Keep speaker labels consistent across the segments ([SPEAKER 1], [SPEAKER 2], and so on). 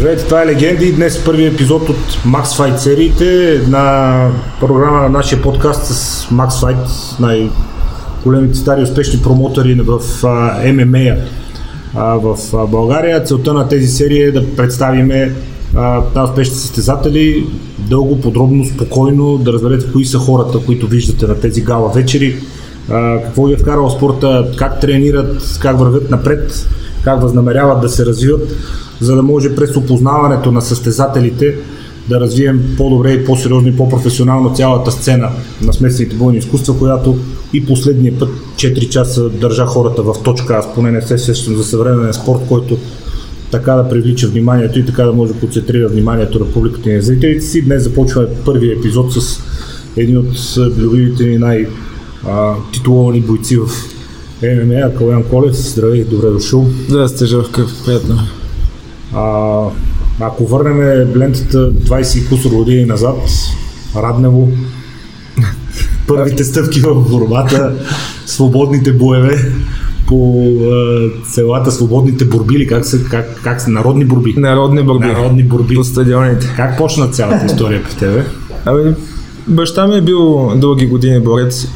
[SPEAKER 1] Здравейте, това е Легенди. Днес е първи епизод от Max Fight сериите. Една програма на нашия подкаст с Max Fight, най-големите стари успешни промотори в ММА в България. Целта на тези серии е да представиме най-успешни състезатели, дълго, подробно, спокойно, да разберете кои са хората, които виждате на тези гала вечери, какво ги е вкарал спорта, как тренират, как вървят напред, как възнамеряват да се развиват за да може през опознаването на състезателите да развием по-добре и по-сериозно и по-професионално цялата сцена на смесените бойни изкуства, която и последния път 4 часа държа хората в точка. Аз поне не се сещам за съвременен спорт, който така да привлича вниманието и така да може да концентрира вниманието на публиката и на зрителите си. Днес започваме първия епизод с един от любимите ни най-титуловани бойци в ММА, Калян Колев. Здравей, добре дошъл.
[SPEAKER 2] Здрасти, Жовка, приятно.
[SPEAKER 1] А, ако върнем лентата 20 кусор години назад, Раднево, първите стъпки в борбата, свободните боеве по а, селата, свободните борби как са, как, как са, народни борби?
[SPEAKER 2] Народни борби.
[SPEAKER 1] Народни борби.
[SPEAKER 2] По стадионите.
[SPEAKER 1] Как почна цялата история при тебе?
[SPEAKER 2] Ами, баща ми е бил дълги години борец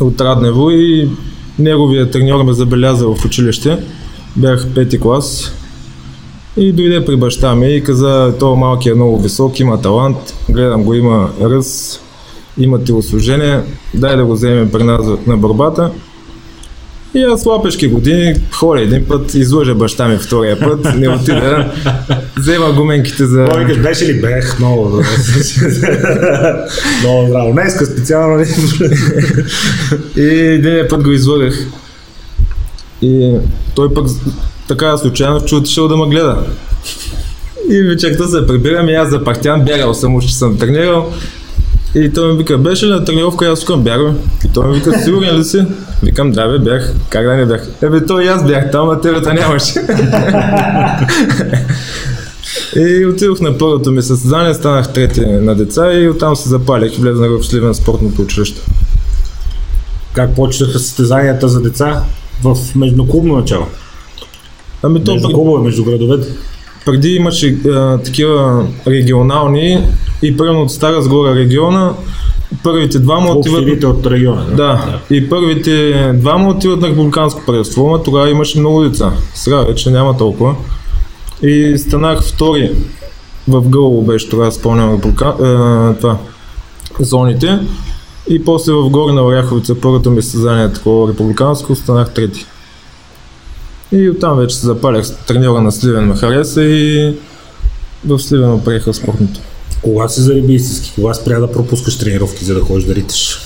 [SPEAKER 2] от Раднево и неговия треньор ме забеляза в училище. Бях пети клас и дойде при баща ми и каза, то малки е много висок, има талант, гледам го, има ръз, има телосложение, дай да го вземем при нас на борбата. И аз лапешки години ходя един път, излъжа баща ми втория път, не отида, взема гуменките за...
[SPEAKER 1] Той беше ли бех? Много добре. много здраво. Днеска специално.
[SPEAKER 2] и един път го излъгах. И той пък така случайно че отишъл да ме гледа. И вечерта се прибирам и аз запахтян, бягал съм, още съм тренирал. И той ми вика, беше ли на тренировка? Аз викам, бягам. И той ми вика, сигурен ли си? Викам, да бе, бях. Как да не бях? Ебе, той и аз бях там, а тебе нямаше. и отидох на първото ми състезание, станах трети на деца и оттам се запалих и влезнах в Сливен спортното училище.
[SPEAKER 1] Как почнаха състезанията за деца? В междуклубно начало?
[SPEAKER 2] Ами то
[SPEAKER 1] между клубове, между градовете.
[SPEAKER 2] Преди имаше а, такива регионални и примерно от Стара Сгора региона първите двама
[SPEAKER 1] отиват... от региона.
[SPEAKER 2] Да. да. И първите двама отиват на републиканско предство, но тогава имаше много деца. Сега вече няма толкова. И станах втори в Гълово беше тогава, спомням, република... е, това, зоните. И после в Горна Оряховица, първото ми състезание такова републиканско, станах трети. И оттам вече се запалях. Треньора на Сливен ме хареса и в Сливен приеха спортното.
[SPEAKER 1] Кога се зареби истински? Кога спря да пропускаш тренировки, за да ходиш да риташ?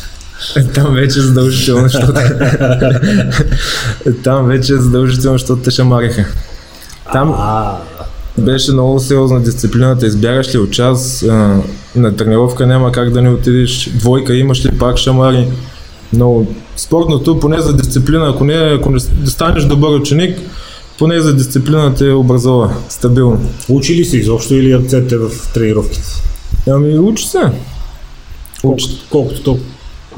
[SPEAKER 2] Там вече е задължително, защото... Там вече е задължително, защото те шамариха. Там беше много сериозна дисциплината. Избягаш ли от час, на тренировка няма как да не отидеш, двойка имаш ли пак шамари. Но спортното, поне за дисциплина, ако не, ако не станеш добър ученик, поне за дисциплина те образова стабилно.
[SPEAKER 1] Учи ли се изобщо или акцентите в тренировките?
[SPEAKER 2] Ами учи се.
[SPEAKER 1] Учи. Колкото, колкото толкова.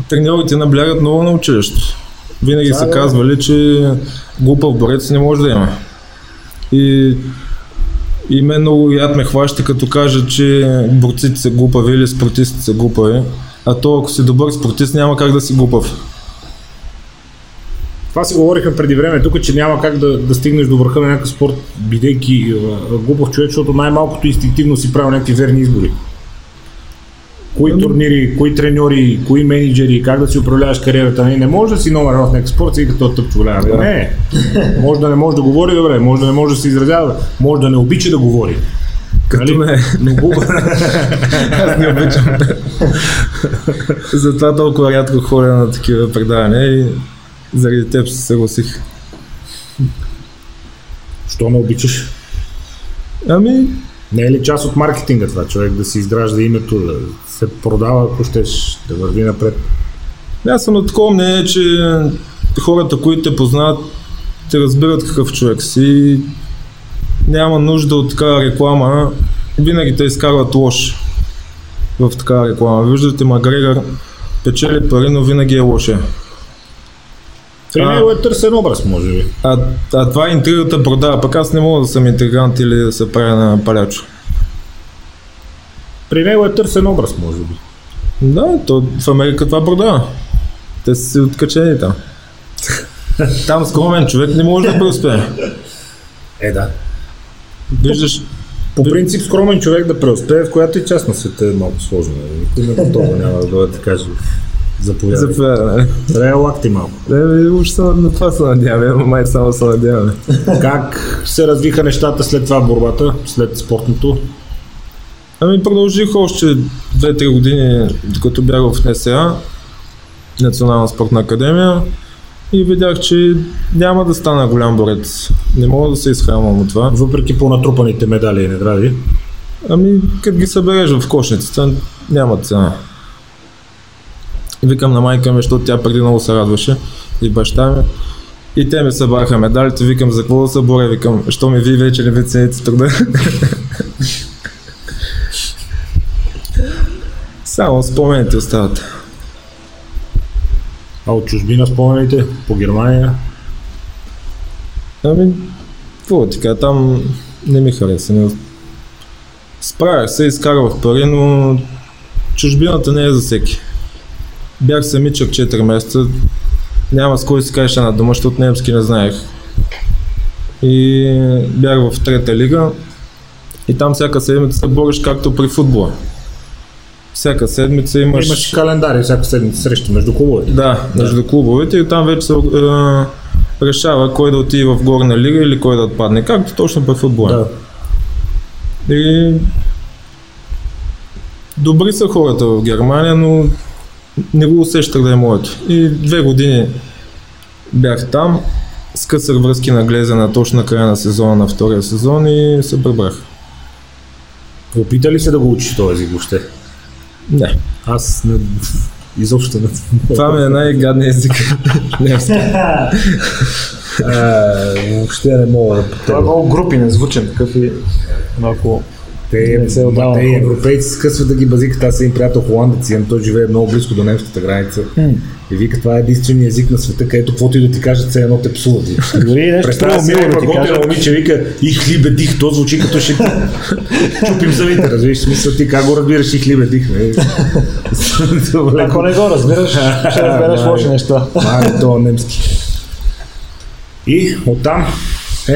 [SPEAKER 2] Треньорите наблягат много на училище. Винаги са казвали, че глупав борец не може да има. И, и мен много яд ме хваща, като кажа, че борците са глупави или спортистите са глупави. А то ако си добър спортист няма как да си глупав.
[SPEAKER 1] Това си говорихме преди време тук, че няма как да, да стигнеш до върха на някакъв спорт, бидейки глупав човек, защото най-малкото инстинктивно си правил някакви верни избори. Кои ами- турнири, кои треньори, кои менеджери, как да си управляваш кариерата. Не, не може да си номер в някакъв спорт и като тъп човек. Да. Не, може да не може да говори добре, може да не може да се изразява, може да не обича да говори.
[SPEAKER 2] Като нали? ме.
[SPEAKER 1] Много.
[SPEAKER 2] Аз не обичам. Затова толкова рядко ходя на такива предавания и заради теб се съгласих.
[SPEAKER 1] Що не обичаш?
[SPEAKER 2] Ами...
[SPEAKER 1] Не е ли част от маркетинга това, човек да си изгражда името, да се продава, ако щеш, да върви напред?
[SPEAKER 2] Аз съм на такова мнение, че хората, които те познават, те разбират какъв човек си няма нужда от такава реклама. Винаги те изкарват лош в такава реклама. Виждате, Макгрегор печели пари, но винаги е лоше.
[SPEAKER 1] При него е търсен образ, може би.
[SPEAKER 2] А, а това интригата продава, пък аз не мога да съм интригант или да се правя на палячо.
[SPEAKER 1] При него е търсен образ, може би.
[SPEAKER 2] Да, то в Америка това продава. Те са си откачени там. Там скромен човек не може да преуспее.
[SPEAKER 1] Е, да.
[SPEAKER 2] Виждаш,
[SPEAKER 1] По принцип, скромен човек да преуспее, в която и част на света е малко сложно. Никой не готова няма да дойде да каже. Заповядай.
[SPEAKER 2] заповяда, нали?
[SPEAKER 1] Трябва лакти малко.
[SPEAKER 2] Не, се на това се надяваме, ама май само се надяваме.
[SPEAKER 1] Как се развиха нещата след това борбата, след спортното?
[SPEAKER 2] Ами продължих още 2-3 години, докато бях в НСА, Национална спортна академия и видях, че няма да стана голям борец. Не мога да се изхранвам от това.
[SPEAKER 1] Въпреки по-натрупаните медали и награди.
[SPEAKER 2] Ами, като ги събереш в кошницата, няма цена. Викам на майка ми, защото тя преди много се радваше и баща ми. И те ми събраха медалите, викам за какво да се боря, викам, що ми вие вече не ви цените труда. Само спомените остават.
[SPEAKER 1] А от чужбина спомените по Германия?
[SPEAKER 2] Ами, какво ти кажа, там не ми хареса. Не... Справях се, изкарвах пари, но чужбината не е за всеки. Бях самичък 4 месеца, няма с кой си кажеш една дума, защото немски не знаех. И бях в трета лига и там всяка седмица се бориш както при футбола. Всяка седмица имаш...
[SPEAKER 1] Имаш календари всяка седмица среща между клубовете.
[SPEAKER 2] Да, между клубовете и там вече се е, решава кой да отиде в горна лига или кой да отпадне, както точно при футбола.
[SPEAKER 1] Да.
[SPEAKER 2] И добри са хората в Германия, но не го усещах да е моето. И две години бях там, скъсах връзки на глезена точно на края на сезона, на втория сезон и се прибрах.
[SPEAKER 1] Опита ли се да го учиш този език въобще?
[SPEAKER 2] Не,
[SPEAKER 1] Аз не... изобщо не...
[SPEAKER 2] това ми е най-гадният език.
[SPEAKER 1] Е, въобще не мога да
[SPEAKER 3] Това е много групи, звучен такъв и малко...
[SPEAKER 1] Те,
[SPEAKER 3] Не се отдава
[SPEAKER 1] те европейци скъсват да ги базикат. Аз им приятел холандец, имам, той живее много близко до немската граница. И вика, това е единственият език на света, където каквото и да ти кажат, все едно те псуват.
[SPEAKER 3] Дори нещо
[SPEAKER 1] Представя си
[SPEAKER 3] мило да ти кажа.
[SPEAKER 1] момиче, вика, и хлибе дих, то звучи като ще чупим зъбите, разбираш, смисъл ти как го разбираш и хлибе дих? Добре.
[SPEAKER 3] Ако не го разбираш, ще разбереш лоши неща.
[SPEAKER 1] Мале, то немски. И оттам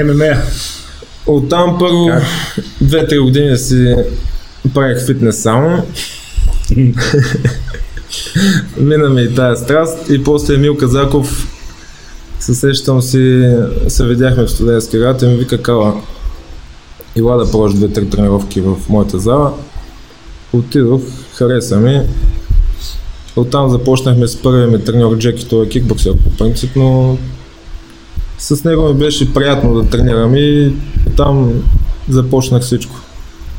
[SPEAKER 1] ММА.
[SPEAKER 2] Оттам първо две-три години си правих фитнес само. Мина ми и тая страст и после Емил Казаков се сещам си, се видяхме в студентски град и ми вика Кала, ила да пробваш две-три тренировки в моята зала. Отидох, хареса ми. Оттам започнахме с първия ми треньор Джеки, той е кикбоксер по принцип, но с него ми беше приятно да тренирам и там започнах всичко.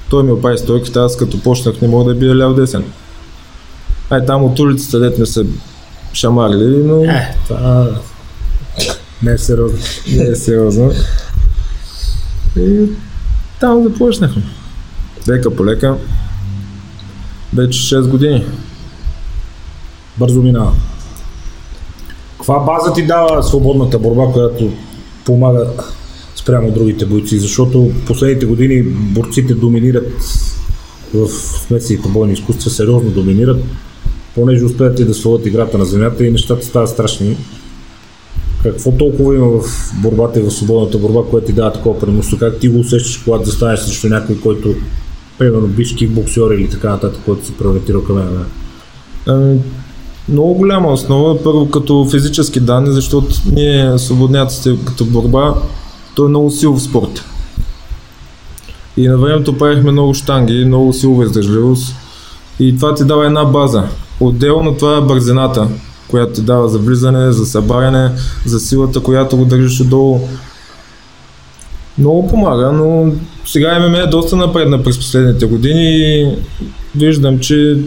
[SPEAKER 2] Той ми оправи стойката, аз като почнах не мога да бия ляв десен. Ай там от улицата дет не са шамарили, но
[SPEAKER 1] Е, това не е сериозно.
[SPEAKER 2] не е сериозно. И там започнахме. Лека по лека. Вече 6 години.
[SPEAKER 1] Бързо минава. Каква база ти дава свободната борба, която помага спрямо другите бойци? Защото последните години борците доминират в смесените бойни изкуства, сериозно доминират, понеже успеят и да свалят играта на земята и нещата стават страшни. Какво толкова има в борбата и в свободната борба, което ти дава такова преимущество? Как ти го усещаш, когато застанеш срещу някой, който примерно биш кикбоксер или така нататък, който се преориентира към ММА?
[SPEAKER 2] Много голяма основа, първо като физически данни, защото ние свободняците като борба, той е много силов спорт. И на времето правихме много штанги, много силова издържливост и това ти дава една база. Отделно това е бързината, която ти дава за влизане, за събаряне, за силата, която го държиш отдолу. Много помага, но сега ММА е доста напредна през последните години и виждам, че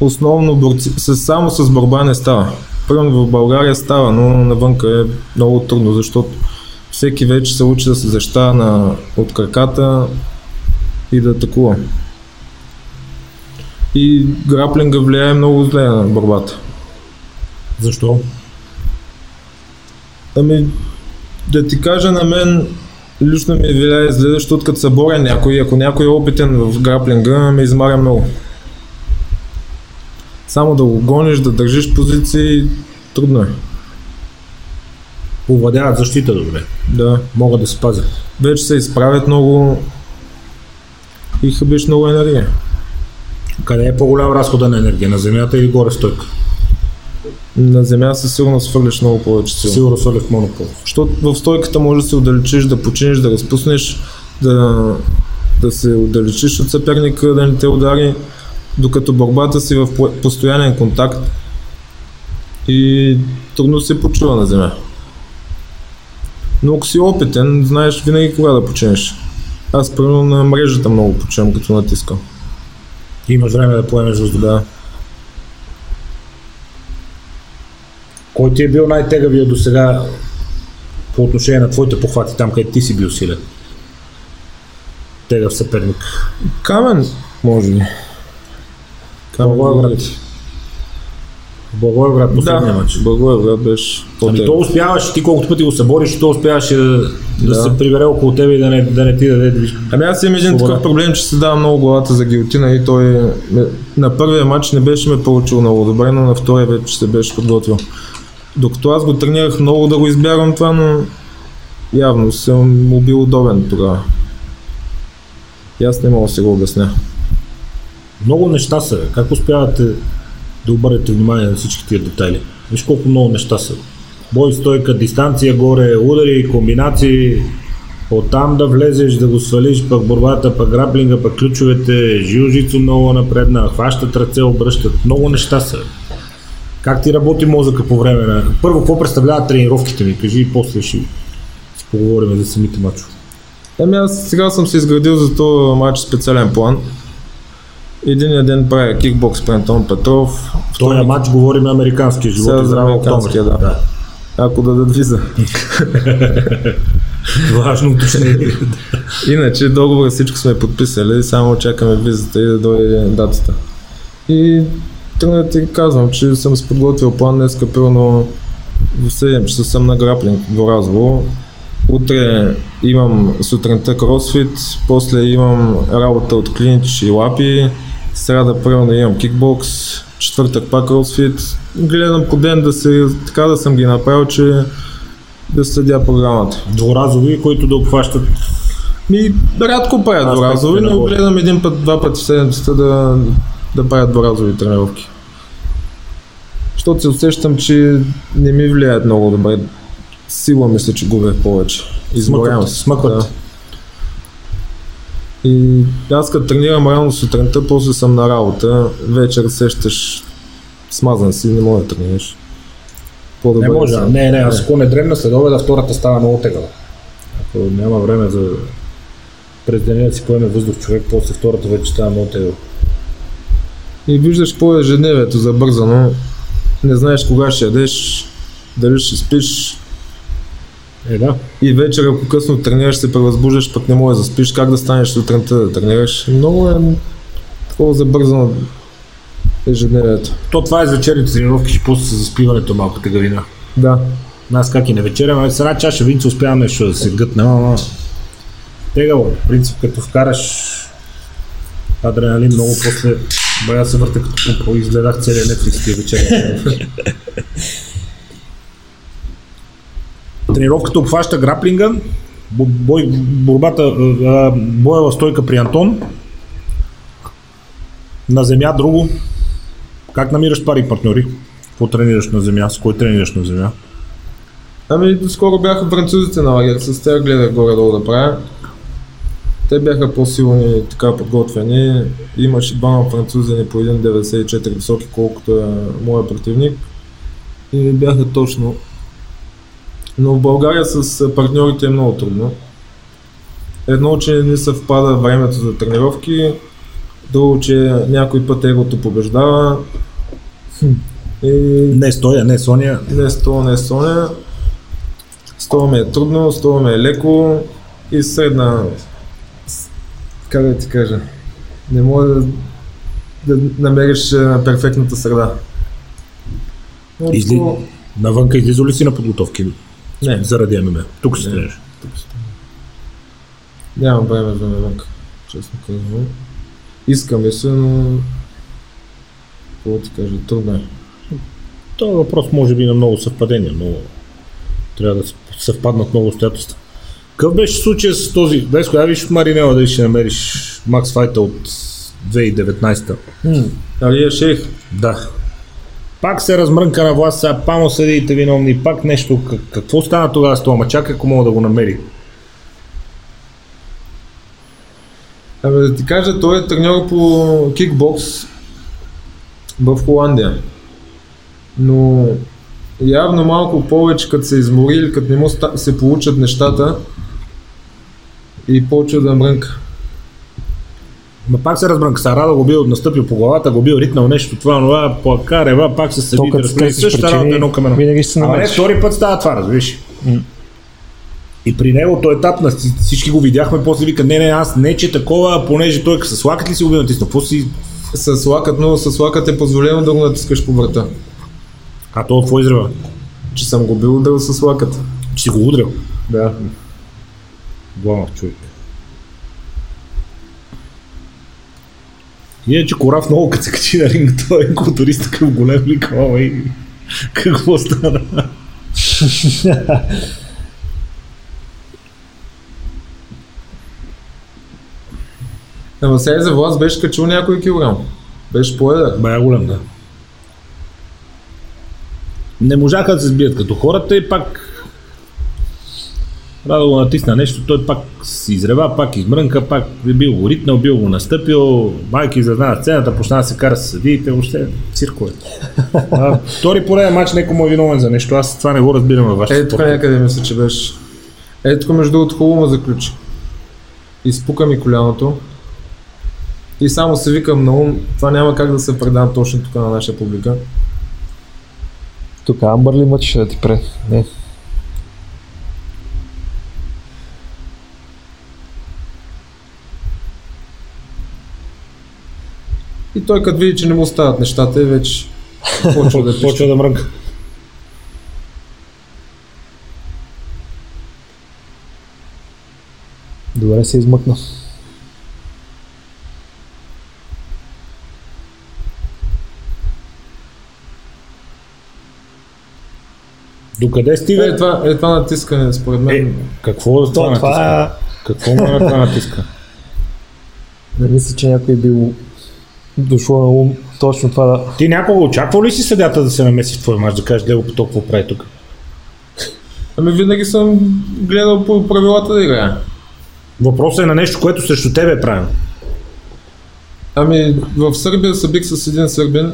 [SPEAKER 2] основно борци, само с борба не става. Примерно в България става, но навънка е много трудно, защото всеки вече се учи да се защитава на, от краката и да атакува. И граплинга влияе много зле на борбата.
[SPEAKER 1] Защо?
[SPEAKER 2] Ами, да ти кажа на мен, лично ми влияе зле, защото като се боря някой, ако някой е опитен в граплинга, ме измаря много. Само да го гониш, да държиш позиции, трудно е.
[SPEAKER 1] Овладяват защита добре.
[SPEAKER 2] Да.
[SPEAKER 1] Могат да се пазят.
[SPEAKER 2] Вече се изправят много и хъбиш много енергия.
[SPEAKER 1] Къде е по-голям разхода на енергия? На земята или горе в стойка?
[SPEAKER 2] На земя със сигурност свърляш много повече сила.
[SPEAKER 1] Сигурно свалях монопол.
[SPEAKER 2] Защото в стойката може да се отдалечиш, да починиш, да разпуснеш, да, да се отдалечиш от съперника, да не те удари, докато борбата си в по- постоянен контакт и трудно се почува на земя. Но ако си опитен, знаеш винаги кога да починеш. Аз примерно на мрежата много почивам като натискам.
[SPEAKER 1] Имаш време да поемеш въздух.
[SPEAKER 2] Да.
[SPEAKER 1] Кой ти е бил най-тегавия до сега по отношение на твоите похвати там, където ти си бил силен? Тегав съперник.
[SPEAKER 2] Камен, може би. Камен
[SPEAKER 1] Благоевград. Благоевград последния
[SPEAKER 2] Да,
[SPEAKER 1] матч.
[SPEAKER 2] Благоевград беше
[SPEAKER 1] Ами
[SPEAKER 2] по-тегъв.
[SPEAKER 1] то успяваш, ти колкото пъти го събориш, то успяваше да, да.
[SPEAKER 2] Да.
[SPEAKER 1] се прибере около тебе и да не, да не ти даде
[SPEAKER 2] Ами аз имам един такъв проблем, че се дава много главата за гилотина и той ме- на първия матч не беше ме получил много добре, но на втория вече се беше подготвил. Докато аз го тренирах много да го избягвам това, но явно съм му бил удобен тогава. И аз не мога да се го обясня.
[SPEAKER 1] Много неща са. Как успявате да обърнете внимание на всички тия детайли? Виж колко много неща са. Бой, стойка, дистанция горе, удари, комбинации, оттам да влезеш, да го свалиш, пък борбата, пък граплинга, пък ключовете, жилжицо много напредна, хващат ръце, обръщат. Много неща са. Как ти работи мозъка по време на... Първо, какво представляват тренировките ми? Кажи и после ще си поговорим за самите мачове.
[SPEAKER 2] Ами аз сега съм се изградил за този матч специален план. Един ден правя кикбокс при Антон Петров.
[SPEAKER 1] В този матч говорим американския живот
[SPEAKER 2] Сега за американския,
[SPEAKER 1] октомври.
[SPEAKER 2] да. Ако дадат виза.
[SPEAKER 1] Важно уточнение.
[SPEAKER 2] Иначе договора всичко сме подписали, само чакаме визата и да дойде датата. И тръгна да ти казвам, че съм се подготвил план днес, примерно в 7 часа съм на граплинг до Разово. Утре имам сутринта кросфит, после имам работа от клинч и лапи, сряда примерно имам кикбокс, четвъртък пак кросфит. Гледам по ден да се, така да съм ги направил, че да следя програмата.
[SPEAKER 1] Дворазови, които да обхващат
[SPEAKER 2] Ми, рядко правят
[SPEAKER 1] на
[SPEAKER 2] но гледам един път, два пъти в седмицата да, да правят доразови тренировки. Защото се усещам, че не ми влияят много добре. Сила мисля, че губя повече. Изморявам се.
[SPEAKER 1] смъкват.
[SPEAKER 2] Да. И аз като тренирам рано сутринта, после съм на работа, вечер сещаш смазан си, не може да тренираш. По-добре
[SPEAKER 1] Не може. Не, не, аз ако не дребна след обеда, втората става много тегава. Ако няма време за през деня да си поеме въздух човек, после втората вече става много тегава.
[SPEAKER 2] И виждаш какво е ежедневието забързано. Не знаеш кога ще ядеш, дали ще спиш.
[SPEAKER 1] Е, да.
[SPEAKER 2] И вечер, ако късно тренираш, се превъзбуждаш, пък не можеш да спиш. Как да станеш сутринта да тренираш? Много е такова забързано ежедневието.
[SPEAKER 1] То това е за вечерните тренировки, ще после с заспиването малко тегавина.
[SPEAKER 2] Да.
[SPEAKER 1] Аз как и на вечеря, ами с една чаша винца успявам нещо да се гътне, ама тегаво. В принцип, като вкараш адреналин много после бая се върта като и изгледах целия Netflix тия вечеря. Тренировката обхваща граплинга, бо- бой, борбата, боя в стойка при Антон, на земя друго. Как намираш пари партньори? Какво тренираш на земя? С кой тренираш на земя?
[SPEAKER 2] Ами, доскоро бяха французите на лагер, с тях гледах горе-долу да правя. Те бяха по-силни, така подготвени. Имаше двама французини по 1,94 високи, колкото е моя противник. И бяха точно. Но в България с партньорите е много трудно. Едно, че не съвпада времето за тренировки, друго, че някой път егото побеждава. И
[SPEAKER 1] Не Стоя, не Соня.
[SPEAKER 2] не стола, не соня. Стола ми е трудно, стола ми е леко и средна... Как да ти кажа? Не мога да, да намериш а, перфектната среда. Но
[SPEAKER 1] Изли... Навънка излиза ли си на подготовки?
[SPEAKER 2] Не,
[SPEAKER 1] Заради ММА. Тук се тренираш.
[SPEAKER 2] нямам време за навънка, честно казвам. Искаме се, но... Какво ти кажа, трудно е.
[SPEAKER 1] Това въпрос може би на много съвпадения, но трябва да съвпаднат много обстоятелства. Какъв беше случая с този? Веско, я виж Маринела дали ще намериш Макс Файта от 2019.
[SPEAKER 2] Алия Шейх,
[SPEAKER 1] Да. Пак се размрънка на власт, сега памо съдиите виновни, пак нещо. Как- Какво стана тогава с това мачак, ако мога да го намери?
[SPEAKER 2] Абе да ти кажа, той е треньор по кикбокс в Холандия. Но явно малко повече, като се измори или като не му се получат нещата и почва да мрънка.
[SPEAKER 1] Ма пак се размрънка, сега Радо го бил настъпил по главата, го бил ритнал нещо, това, това, плака, рева, пак се разпределили
[SPEAKER 3] търсиш
[SPEAKER 1] същата работа едно към едно.
[SPEAKER 3] винаги се
[SPEAKER 1] Ама не,
[SPEAKER 3] намериш.
[SPEAKER 1] втори път става това, разбираш. И при него този етап на си- всички го видяхме, после вика, не, не, аз не, че такова, понеже той с лакът ли си го би натиснал, какво си...
[SPEAKER 2] С лакът, но с лакът е позволено да го натискаш по врата.
[SPEAKER 1] А то какво изрева?
[SPEAKER 2] Че съм го бил ударил с лакът.
[SPEAKER 1] Че си го удрял.
[SPEAKER 2] Да.
[SPEAKER 1] Глава човек. Иначе Кораф много като се качи на ринг, той е културист такъв голем ли и какво стана?
[SPEAKER 2] Ама сега за власт беше качил някой килограм. Беше поедър.
[SPEAKER 1] Бая голем, да. Не можаха да се сбият като хората и пак Радо го натисна нещо, той пак си изрева, пак измрънка, пак е бил го ритнал, бил го настъпил, майки задна сцената, почна да се кара с съдиите, въобще цирко е. А, втори пореден матч, некой му е виновен за нещо, аз това не го разбирам във вашата
[SPEAKER 2] Е, тук някъде мисля, че беше. Е, тук между другото хубаво ме заключи. Изпука ми коляното. И само се викам на ум, това няма как да се предам точно тук на наша публика.
[SPEAKER 3] Тук Амбър ли мъчеше да ти пре? Не.
[SPEAKER 2] И той като види, че не му стават нещата, и вече почва да.
[SPEAKER 1] Почва да мрънка.
[SPEAKER 3] Добре се измъкна.
[SPEAKER 1] Докъде стига?
[SPEAKER 2] Е, това, е, това натискане, според мен.
[SPEAKER 1] Е, какво за това,
[SPEAKER 3] То,
[SPEAKER 1] натиска?
[SPEAKER 3] това е...
[SPEAKER 1] Какво му е на това натиска?
[SPEAKER 3] Не мисля, че някой бил дошло на ум точно това да...
[SPEAKER 1] Ти някога очаквал ли си съдята да се намеси в твой мач, да кажеш, Лего, толкова прави тук?
[SPEAKER 2] Ами винаги съм гледал по правилата да играя.
[SPEAKER 1] Въпросът е на нещо, което срещу тебе е правилно.
[SPEAKER 2] Ами в Сърбия се бих с един сърбин,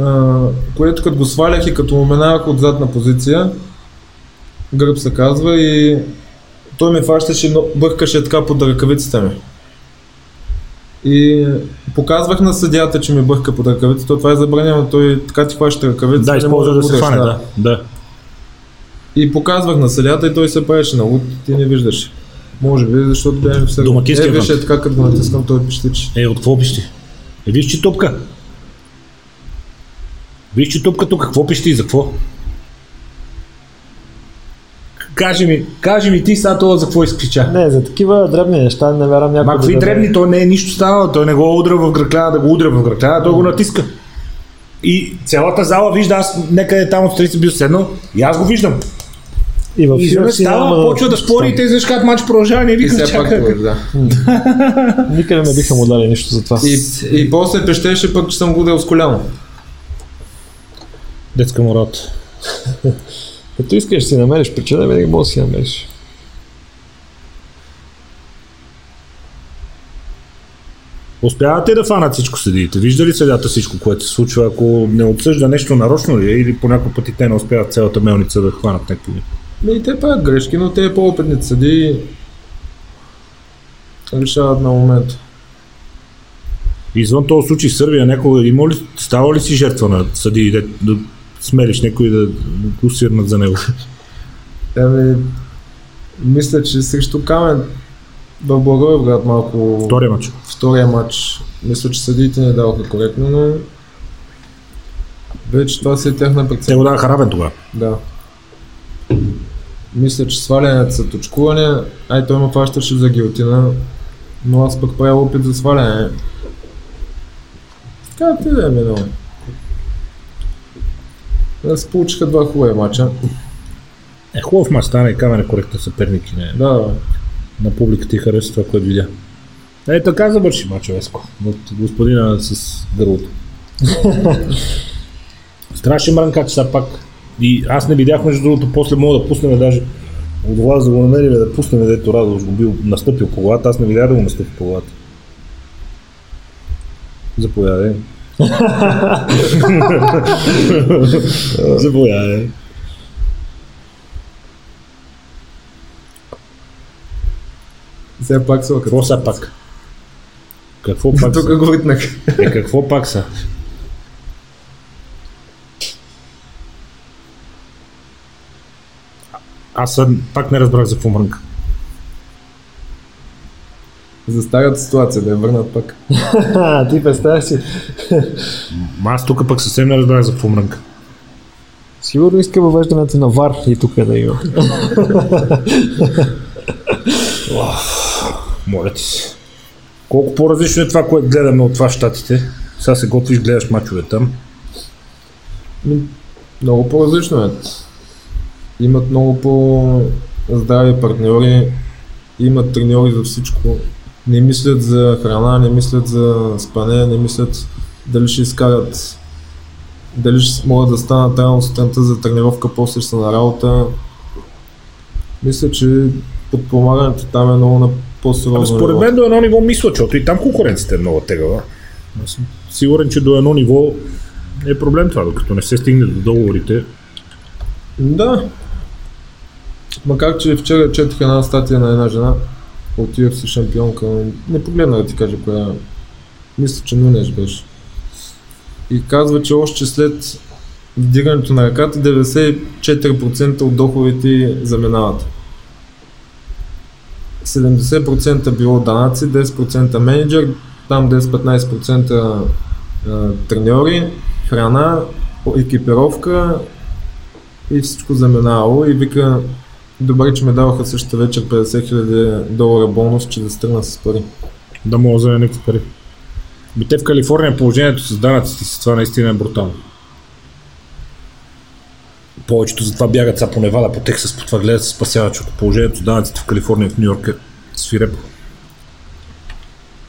[SPEAKER 2] а, което като го свалях и като му минавах отзад на позиция, гръб се казва и той ми фащаше, но бъркаше така под ръкавицата ми. И показвах на съдията, че ми бърка под ръкавицата, то това е забранено, той така ти хваща ръкавицата.
[SPEAKER 1] Да, използва да се фане, да. да.
[SPEAKER 2] И показвах на съдята и той се правеше на луд, ти не виждаш. Може би, защото бяхме в.
[SPEAKER 1] Домакинския
[SPEAKER 2] Е, беше така, като го натискам, той пищичи.
[SPEAKER 1] Е, от какво пищи? Е, виж, че топка. Виж, че топка тук, какво пищи и за какво? Кажи ми, кажи ми ти сега това за какво изкрича.
[SPEAKER 3] Не, за такива дребни неща не вярвам някой
[SPEAKER 1] Ма какви
[SPEAKER 3] да
[SPEAKER 1] дребни, той не е нищо станало, той не го удря в гръкляна, да го удря в гръкляна, той го натиска. И цялата зала вижда, аз некъде там от страни бил седнал и аз го виждам.
[SPEAKER 3] И в
[SPEAKER 1] И става,
[SPEAKER 3] няма
[SPEAKER 1] почва да спори и те изведнъж как матч продължава, не викам,
[SPEAKER 2] все пак,
[SPEAKER 1] чакай.
[SPEAKER 2] да.
[SPEAKER 3] Никъде не биха му дали нищо за това.
[SPEAKER 2] И, и после пещеше пък, че съм го ударил с коляно.
[SPEAKER 1] Детска моралта.
[SPEAKER 3] Като искаш да си намериш причина, винаги можеш да си намериш.
[SPEAKER 1] Успявате да фанат всичко съдиите? Вижда ли съдята всичко, което се случва? Ако не отсъжда нещо нарочно ли е или по някой път и те не успяват цялата мелница да хванат някакви?
[SPEAKER 2] Ме и те правят грешки, но те по-опитните съди решават на момента.
[SPEAKER 1] Извън този случай в Сърбия, някога има ли, става ли си жертва на съдии, да, да смелиш някой да, го сирнат за него?
[SPEAKER 2] Еми, мисля, че срещу Камен в Благоевград малко
[SPEAKER 1] Втория матч.
[SPEAKER 2] втория матч, мисля, че съдиите не даваха коректно, но вече това си е тяхна
[SPEAKER 1] Те
[SPEAKER 2] преценка.
[SPEAKER 1] го даваха равен тогава.
[SPEAKER 2] Да. Мисля, че свалянето са точкуване, ай той ме фащаше за гилотина, но аз пък правя опит за сваляне. Така ти да е минало. Се получиха два хубави мача.
[SPEAKER 1] Е, хубав мач стана и камера коректно съперник и не.
[SPEAKER 2] Да, да.
[SPEAKER 1] На публиката ти хареса това, което видя. Е, така завърши мача Веско. От господина с гърлото. Страшен мрънкач са пак. И аз не видях между другото, после мога да пуснем даже от власт да го намерим да пуснем, дето Радош го бил настъпил по главата, аз не видях да го настъпи по главата. Заповядай. Заповядай.
[SPEAKER 2] Сега пак са
[SPEAKER 1] Какво са пак? Какво пак
[SPEAKER 2] Тук
[SPEAKER 1] са?
[SPEAKER 2] го ритнах.
[SPEAKER 1] Е, какво пак са? Аз пак не разбрах за какво мрънка.
[SPEAKER 2] За старата ситуация да я върнат пак.
[SPEAKER 3] Ти представяш си.
[SPEAKER 1] Аз тук пък съвсем не разбрах за мрънка.
[SPEAKER 3] Сигурно иска въвеждането на ВАР и тук да има.
[SPEAKER 1] Моля ти се. Колко по-различно е това, което гледаме от това в Штатите. Сега се готвиш, гледаш мачове там.
[SPEAKER 2] Много по-различно е. Имат много по-здрави партньори, имат треньори за всичко. Не мислят за храна, не мислят за спане, не мислят дали ще изкарат, дали ще могат да станат рано сутринта за тренировка, после ще са на работа. Мисля, че подпомагането там е много на по-сериозно.
[SPEAKER 1] според мен до едно ниво мисля, защото и там конкуренцията е много тегава. Аз съм сигурен, че до едно ниво е проблем това, докато не се стигне до договорите.
[SPEAKER 2] Да. Макар, че вчера четох една статия на една жена от UFC шампионка, не погледна да ти кажа коя, мисля, че Нунеш беше. И казва, че още след вдигането на ръката 94% от доходите заминават. 70% било данъци, 10% менеджер, там 10-15% а, треньори, храна, екипировка и всичко заминало и вика добре, че ме даваха същата вечер 50 000 долара бонус, че да стръгна с пари.
[SPEAKER 1] Да мога да някакви пари. Би те в Калифорния положението с данъците си, това наистина е брутално. Повечето затова бягат сега по Невада, по Тексас, по това гледат се спасяват, защото положението с данъците в Калифорния в Нью Йорк е свирепо.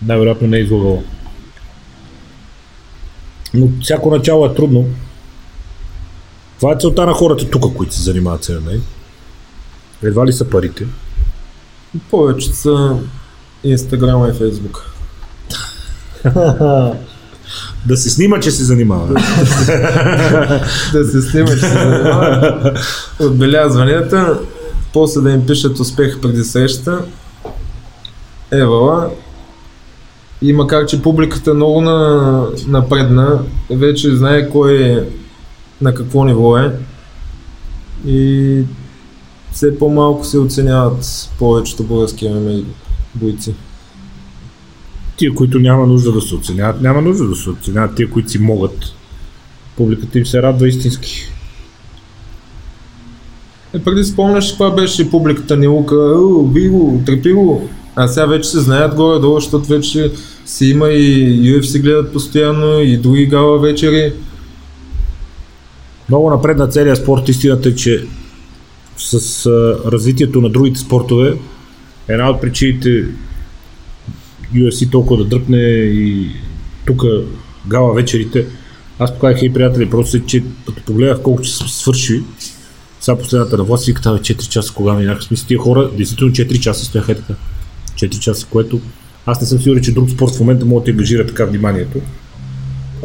[SPEAKER 1] Най-вероятно не е излагало. Но всяко начало е трудно. Това е целта на хората тук, които се занимават с. Едва ли са парите.
[SPEAKER 2] Повечето са Инстаграма и Фейсбук.
[SPEAKER 1] Да се снима, че се занимава.
[SPEAKER 2] да се снима, че се занимава. Отбелязванията, после да им пишат успех преди срещата. Евала. И макар, че публиката много на, напредна, вече знае кой е на какво ниво е. И все по-малко се оценяват повечето български ММА бойци.
[SPEAKER 1] Тия, които няма нужда да се оценяват, няма нужда да се оценяват. Тия, които си могат, публиката им се радва истински.
[SPEAKER 2] Е, преди спомняш каква беше публиката ни лука, «О, Виго, Трепило, а сега вече се знаят горе-долу, защото вече си има и UFC гледат постоянно и други гала вечери.
[SPEAKER 1] Много напред на целия спорт истината е, че с развитието на другите спортове, една от причините UFC толкова да дръпне и тук гала вечерите, аз показах и приятели, просто че като погледах колко че свърши, сега последната на власт, виката 4 часа, кога минаха. Смисъл, тия хора, действително 4 часа стояха така. 4 часа, което аз не съм сигурен, че друг спорт в момента може да ангажира така вниманието.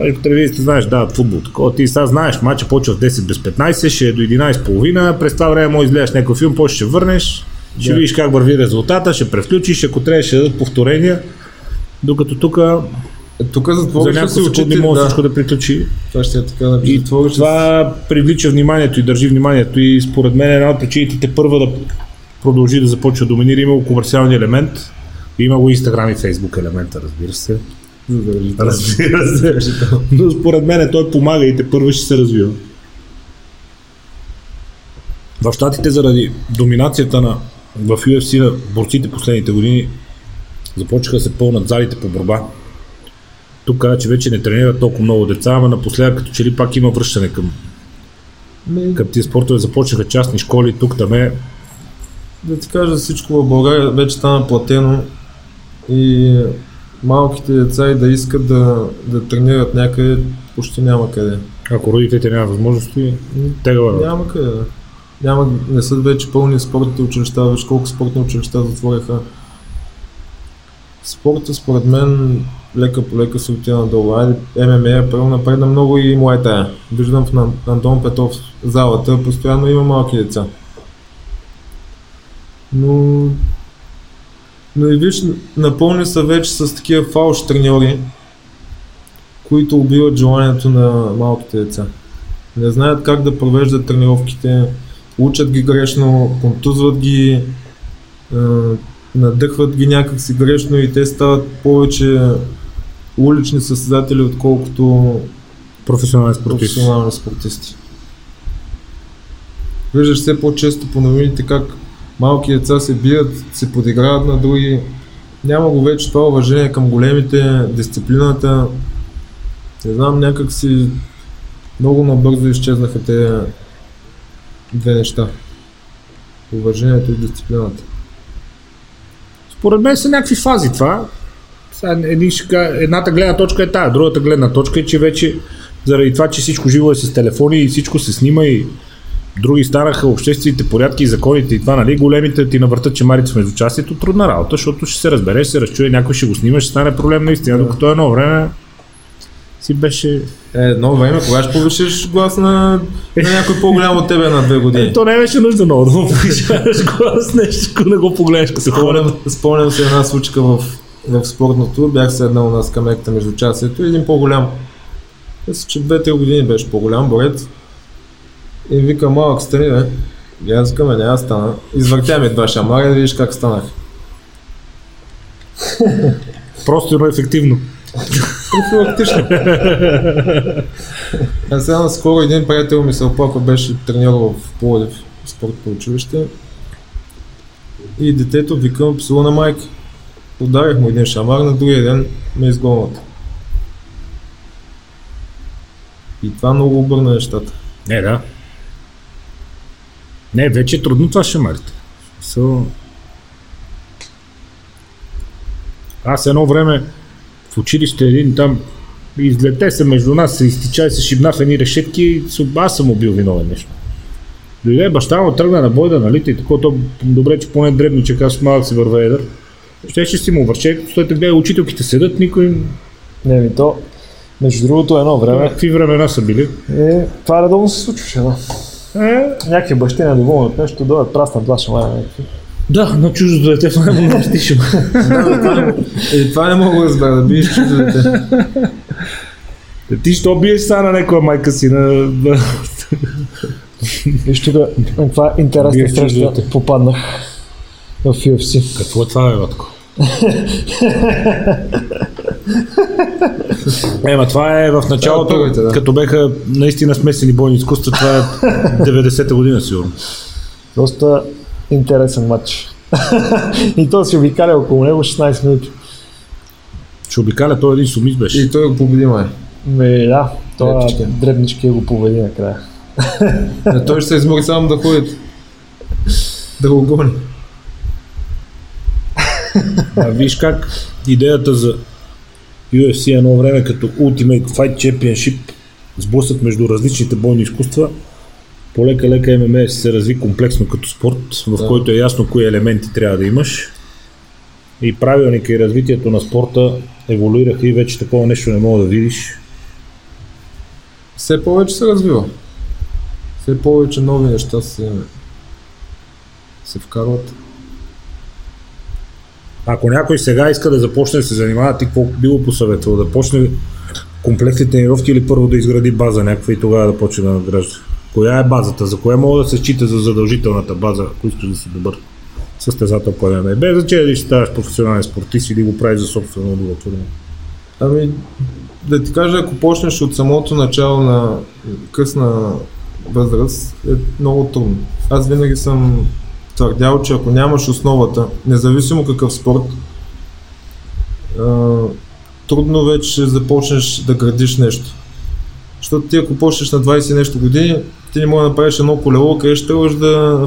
[SPEAKER 1] И по телевизията знаеш, да, футбол. Такова ти сега знаеш, матча почва в 10 без 15, ще е до 11.30, през това време може да изгледаш някой филм, после ще върнеш, ще
[SPEAKER 2] Да.
[SPEAKER 1] видиш как върви резултата, ще превключиш, ако трябва ще дадат повторения. Докато тук
[SPEAKER 2] Е, тук
[SPEAKER 1] за
[SPEAKER 2] затвориха
[SPEAKER 1] няколко
[SPEAKER 2] си
[SPEAKER 1] секунди може
[SPEAKER 2] да,
[SPEAKER 1] всичко да приключи.
[SPEAKER 2] това ще е така, да
[SPEAKER 1] И това привлича вниманието и държи вниманието и според мен една от причините те първа да продължи да започва да доминира. Има комерциалния елемент, има го Instagram и Facebook елемента, разбира се.
[SPEAKER 2] Задължително.
[SPEAKER 1] Разбира се. Но според мен той помага и те първо ще се развива. В Штатите заради доминацията на в UFC на борците последните години започнаха да се пълнат залите по борба. Тук каза, че вече не тренират толкова много деца, ама напоследък като че ли пак има връщане към,
[SPEAKER 2] Ми,
[SPEAKER 1] към тия спортове. Започнаха частни школи, тук там е.
[SPEAKER 2] да ти кажа всичко в България вече стана платено и малките деца и да искат да, да тренират някъде, почти няма къде.
[SPEAKER 1] Ако родителите нямат възможности, тегава. е.
[SPEAKER 2] Няма къде. Няма, не са вече пълни спортните училища, виж колко спортни училища затвориха. Спорта според мен лека по лека се отива надолу. Айде, ММА е първо напредна много и Муайтая. Виждам в Антон Петров залата, постоянно има малки деца. Но но и виж, напълни са вече с такива фалш треньори, които убиват желанието на малките деца. Не знаят как да провеждат тренировките, учат ги грешно, контузват ги, надъхват ги някакси грешно и те стават повече улични състезатели, отколкото
[SPEAKER 1] Професионален спортист.
[SPEAKER 2] професионални спортисти. Виждаш все по-често по новините как малки деца се бият, се подиграват на други. Няма го вече това уважение към големите, дисциплината. Не знам, някак си много набързо изчезнаха тези две неща. Уважението и дисциплината.
[SPEAKER 1] Според мен са някакви фази това. Едната гледна точка е тая, другата гледна точка е, че вече заради това, че всичко живо е с телефони и всичко се снима и други станаха обществените порядки и законите и това, нали, големите ти навъртат чемарите с междучастието, трудна работа, защото ще се разбере, ще се разчуе, някой ще го снима, ще стане проблем наистина, докато едно време си беше...
[SPEAKER 2] Е, едно време, кога ще повишиш глас на, на някой по-голям от тебе на две години?
[SPEAKER 1] Е, то не беше нужда много да му повишаваш глас, нещо, не го погледнеш, като се хора.
[SPEAKER 2] Спомням, спомням се една случка в, в спортното, бях седнал на скамейката между часието и един по-голям, мисля, че 2-3 години беше по-голям борец и вика малък стани, бе. И аз не, аз стана. Извъртя ми два шамара и видиш как станах.
[SPEAKER 1] Просто но ефективно.
[SPEAKER 2] Профилактично. а сега наскоро един приятел ми се оплаква, беше тренирал в Плодив спортно училище. И детето викам псува на майка. Ударих му един шамар, на другия ден ме изгонват. И това много обърна нещата.
[SPEAKER 1] Не, да. Не, вече е трудно това шамарите. So... Аз едно време в училище един там излете се между нас, се изтича и се шибна в едни решетки аз съм му бил виновен нещо. Дойде баща му, тръгна на бой да налита и такова, добре, че поне дребничък, аз малък си върва едър. Ще ще си му върче, като гледа, учителките седат, никой...
[SPEAKER 3] Не, ми то, между другото едно време,
[SPEAKER 1] Какви времена са били?
[SPEAKER 3] е, това редовно се случваше, да.
[SPEAKER 1] Е,
[SPEAKER 3] Някакви бащи недоволни от нещо, дойдат праснат два шамара някакви.
[SPEAKER 1] да, на чуждото дете в най-много стишем.
[SPEAKER 2] Е, това не мога да разбера, да биеш чуждо дете.
[SPEAKER 1] Е, Ти що биеш са на някоя майка си на...
[SPEAKER 3] Виж тук, на каква интересна среща попаднах в UFC.
[SPEAKER 1] Какво е това, Ватко? Ема това е в началото,
[SPEAKER 2] е първите, да.
[SPEAKER 1] като беха наистина смесени бойни изкуства, това е 90-та година сигурно.
[SPEAKER 3] Доста интересен матч. И то си обикаля около него 16 минути.
[SPEAKER 1] Ще обикаля, той един сумис беше.
[SPEAKER 2] И той го победи май.
[SPEAKER 3] Ме, да, това
[SPEAKER 2] Епичка.
[SPEAKER 3] дребнички го поведи накрая.
[SPEAKER 2] Не, той ще се измори само да ходи. Да го гони.
[SPEAKER 1] А виж как идеята за UFC едно време като Ultimate Fight Championship сблъсък между различните бойни изкуства полека-лека ММА се разви комплексно като спорт, в
[SPEAKER 2] Да.
[SPEAKER 1] който е ясно кои елементи трябва да имаш. И правилника и развитието на спорта еволюираха и вече такова нещо не мога да видиш.
[SPEAKER 2] Все повече се развива. Все повече нови неща се, се вкарват.
[SPEAKER 1] Ако някой сега иска да започне да се занимава, ти какво би го посъветвал? Да почне комплексни тренировки или първо да изгради база някаква и тогава да почне да надгражда? Коя е базата? За коя мога да се счита за задължителната база, ако искаш да си добър състезател по ММА? Без значение дали ще ставаш професионален спортист или го правиш за собствено удовлетворение.
[SPEAKER 2] Ами, да ти кажа, ако почнеш от самото начало на късна възраст е много трудно. Аз винаги съм твърдял, че ако нямаш основата, независимо какъв спорт, трудно вече започнеш да градиш нещо. Защото ти ако почнеш на 20 нещо години, ти не можеш да направиш едно колело, къде ще трябваш да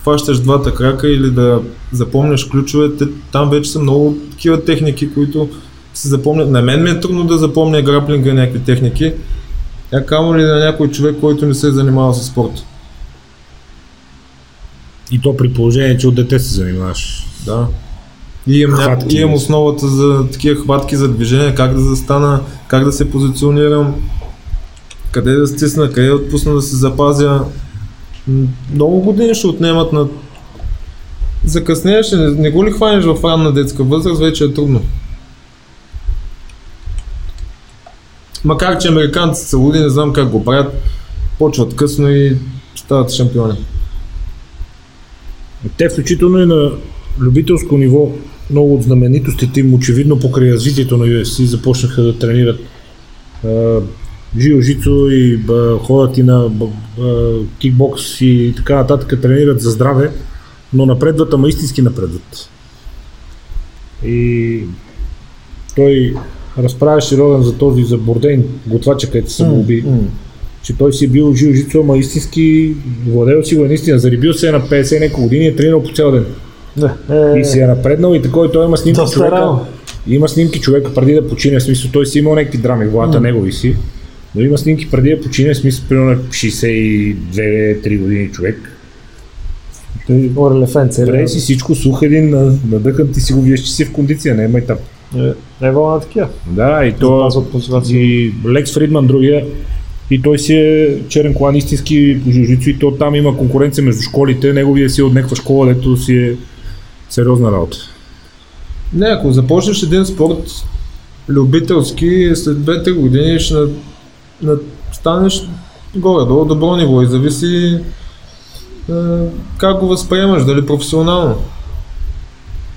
[SPEAKER 2] хващаш двата крака или да запомняш ключовете. Там вече са много такива техники, които се запомнят. На мен ми е трудно да запомня граплинга някакви техники. А камо ли на някой човек, който не се е занимавал с спорт.
[SPEAKER 1] И то при положение, че от дете се занимаваш.
[SPEAKER 2] Да. И имам,
[SPEAKER 1] Хватки.
[SPEAKER 2] имам основата за такива хватки за движение, как да застана, как да се позиционирам, къде да стисна, къде да отпусна да се запазя. Много години ще отнемат на... Закъснееш, не, не го ли хванеш в ранна детска възраст, вече е трудно. Макар, че американците са луди, не знам как го правят, почват късно и стават шампиони.
[SPEAKER 1] Те включително и на любителско ниво, много от знаменитостите им, очевидно покрай развитието на UFC, започнаха да тренират а, жио-жицу и ба, ходят и на ба, кикбокс и така нататък, тренират за здраве, но напредват, ама истински напредват. И той разправяше Роден за този, за Бордейн, готвача, където се го уби че той си е бил жиу-житсу, ама истински владел си го е наистина, зарибил се е на 50 няколко години, е тренирал по цял ден.
[SPEAKER 3] Да. Е,
[SPEAKER 1] И си е напреднал и такой, той има снимки
[SPEAKER 3] Доста
[SPEAKER 1] човека.
[SPEAKER 3] рано.
[SPEAKER 1] Има снимки човека преди да почине, в смисъл той си имал някакви драми главата негови си. Но има снимки преди да почине, в смисъл примерно на 62-3 години човек.
[SPEAKER 3] той.
[SPEAKER 1] Прави си всичко сух един, на- надъхан ти си го виеш, че си в кондиция, не е майтап.
[SPEAKER 3] Е, е на такива.
[SPEAKER 1] Да, и то и Лекс Фридман другия и той си е черен колан истински жужицу и то там има конкуренция между школите, неговия си е от някаква школа, дето си е сериозна работа.
[SPEAKER 2] Не, ако започнеш един спорт любителски, след 2-3 години ще на, на, станеш горе-долу добро ниво и зависи е, как го възприемаш, дали професионално.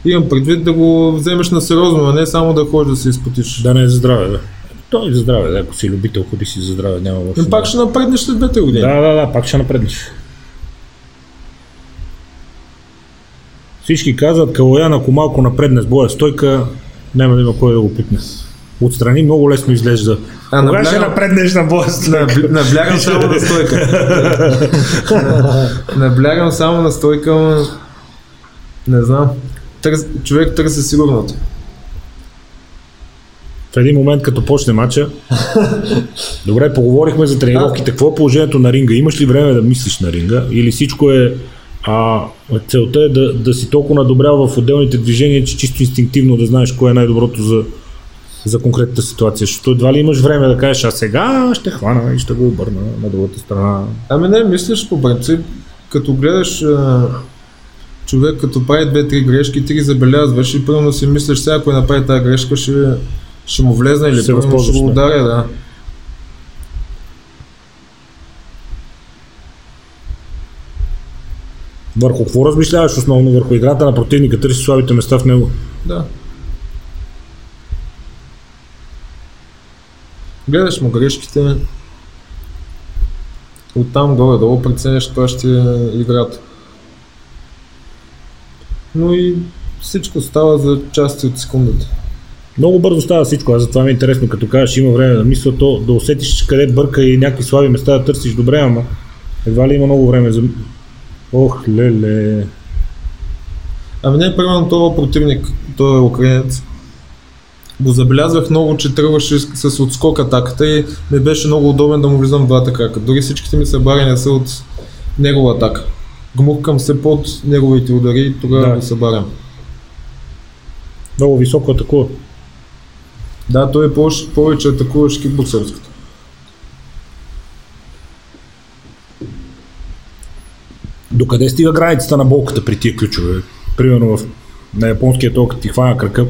[SPEAKER 2] Имам предвид да го вземеш на сериозно, а не само да ходиш да се изпотиш.
[SPEAKER 1] Да не е здраве, да. Той е за здраве, да, ако си любител, ходи си за здраве, няма лошо.
[SPEAKER 2] Но пак ще напреднеш след 2-3 години.
[SPEAKER 1] Да, да, да, пак ще напреднеш. Всички казват, Калоян, ако малко напредне с боя стойка, няма да има кой да го пипне. Отстрани много лесно изглежда.
[SPEAKER 2] А,
[SPEAKER 1] Кога ще
[SPEAKER 2] наблягам-
[SPEAKER 1] напреднеш на боя стойка?
[SPEAKER 2] Набл- Наблягам само на стойка. Наблягам само на стойка, но не знам. Търс, човек търси сигурното.
[SPEAKER 1] В един момент, като почне матча, добре, поговорихме за тренировките. Какво е положението на ринга? Имаш ли време да мислиш на ринга? Или всичко е а, целта е да, да си толкова надобрял в отделните движения, че чисто инстинктивно да знаеш кое е най-доброто за, за конкретната ситуация. Защото едва ли имаш време да кажеш, а сега ще хвана и ще го обърна на другата страна.
[SPEAKER 2] Ами не, мислиш по принцип, като гледаш а, човек като прави две-три грешки, ти ги забелязваш и първо си мислиш, сега ако направи тази грешка, ще, ще му влезне или
[SPEAKER 1] Ще се
[SPEAKER 2] първо ще го
[SPEAKER 1] да.
[SPEAKER 2] ударя, да.
[SPEAKER 1] Върху какво размишляваш основно? Върху играта на противника, търси слабите места в него.
[SPEAKER 2] Да. Гледаш му грешките, оттам горе-долу преценяш това ще е играта. Но и всичко става за части от секундата.
[SPEAKER 1] Много бързо става всичко, аз затова ми е интересно, като кажеш има време да мисля, то да усетиш къде бърка и някакви слаби места да търсиш добре, ама едва ли има много време за... Ох, леле.
[SPEAKER 2] Ами не, примерно този противник, той е украинец. Го забелязвах много, че тръгваше с с отскок атаката и ми беше много удобен да му влизам в двата крака. Дори всичките ми събаряния са от негова атака. Гмуркам се под неговите удари и тогава
[SPEAKER 1] Да.
[SPEAKER 2] го събарям.
[SPEAKER 1] Много високо атакува.
[SPEAKER 2] Да, той е повече, повече атакуващ кикбоксерското.
[SPEAKER 1] Докъде стига границата на болката при тия ключове? Примерно в, на японския ток ти хвана кръка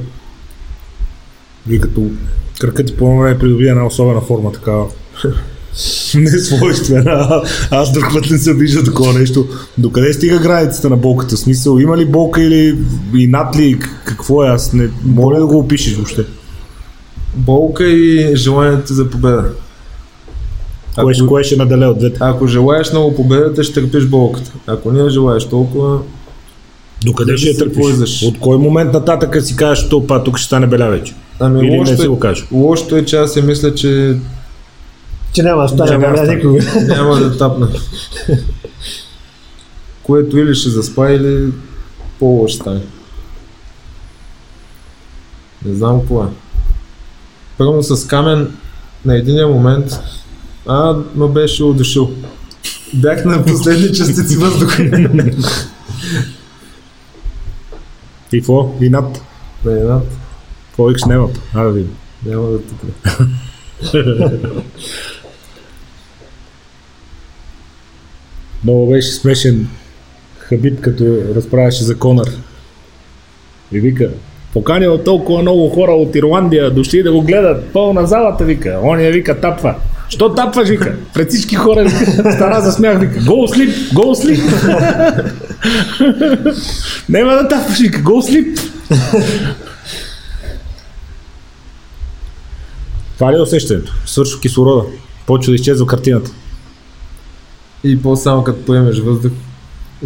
[SPEAKER 1] и като кръкът ти по време придоби една особена форма, такава не свойствена. Аз друг път не съм виждал такова нещо. Докъде стига границата на болката? Смисъл, има ли болка или и над ли? Какво е? Аз не мога ли да го опишеш въобще?
[SPEAKER 2] Болка и желанието за победа.
[SPEAKER 1] Кое,
[SPEAKER 2] Ако-
[SPEAKER 1] кое ще наделе от двете?
[SPEAKER 2] Ако желаеш много победата, ще търпиш болката. Ако не желаеш толкова,
[SPEAKER 1] Докъде
[SPEAKER 2] да
[SPEAKER 1] ще я търпиш? От кой момент нататък си кажеш, то па, тук ще стане беля вече?
[SPEAKER 2] ами
[SPEAKER 1] Или не си
[SPEAKER 2] е,
[SPEAKER 1] го кажеш?
[SPEAKER 2] лошото е, че аз си мисля, че
[SPEAKER 3] Че няма да стане беля никога.
[SPEAKER 2] няма да тапна. Което или ще заспа, или по-лошо стане. Не знам какво е. Първо с камен на единия момент, а, ме беше удушил. Бях на последни частици въздух.
[SPEAKER 1] И какво? И над?
[SPEAKER 2] Да, е над.
[SPEAKER 1] Какво икс немат? А да видим.
[SPEAKER 2] Няма да тъпне.
[SPEAKER 1] Много беше смешен Хабиб, като разправяше за Конър. И вика, поканил толкова много хора от Ирландия, дошли да го гледат, пълна залата, вика. Оня вика, тапва. Що тапваш, вика? Пред всички хора, стара за смях, вика, гол слип, гол слип. Нема да тапваш, вика, гол слип. Това ли е усещането? Свършва кислорода. Почва да изчезва картината.
[SPEAKER 2] И по-само като поемеш въздух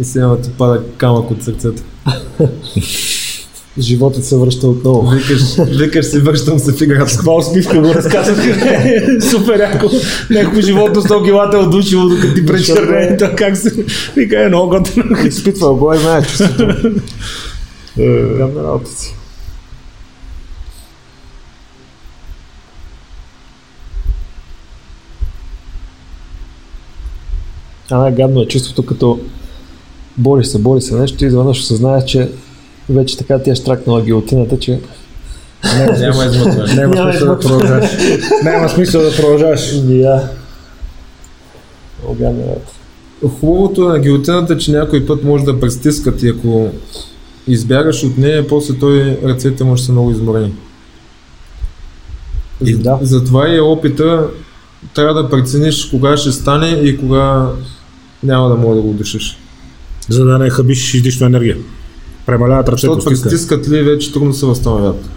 [SPEAKER 2] и се няма да ти пада камък от сърцето.
[SPEAKER 3] Животът се връща отново.
[SPEAKER 2] Викаш, викаш си, връщам се в играта.
[SPEAKER 1] Това усмивка го разказвах. Супер яко. Някакво животно 100 килата от душило, докато ти пречерне. Как се... Вика е много готино.
[SPEAKER 3] Изпитва го и знае чувството. Гадна работа си. А най-гадно е чувството, като бориш се, бориш се нещо и изведнъж осъзнаеш, че вече така ти е штракнала гилотината, че
[SPEAKER 2] Няма измъкване.
[SPEAKER 1] Няма
[SPEAKER 3] Няма
[SPEAKER 1] смисъл да продължаваш. Няма смисъл да продължаваш.
[SPEAKER 3] Много гадна работа.
[SPEAKER 2] Хубавото на гилотината е, че някой път може да престискат и ако избягаш от нея, после той ръцете му ще са много изморени.
[SPEAKER 3] И да.
[SPEAKER 2] Затова и е опита, трябва да прецениш кога ще стане и кога няма да мога да го дишаш.
[SPEAKER 1] За да не хабиш излишна енергия. Премаляват ръцете.
[SPEAKER 2] Защото
[SPEAKER 1] стиска.
[SPEAKER 2] престискат ли, вече трудно се възстановяват.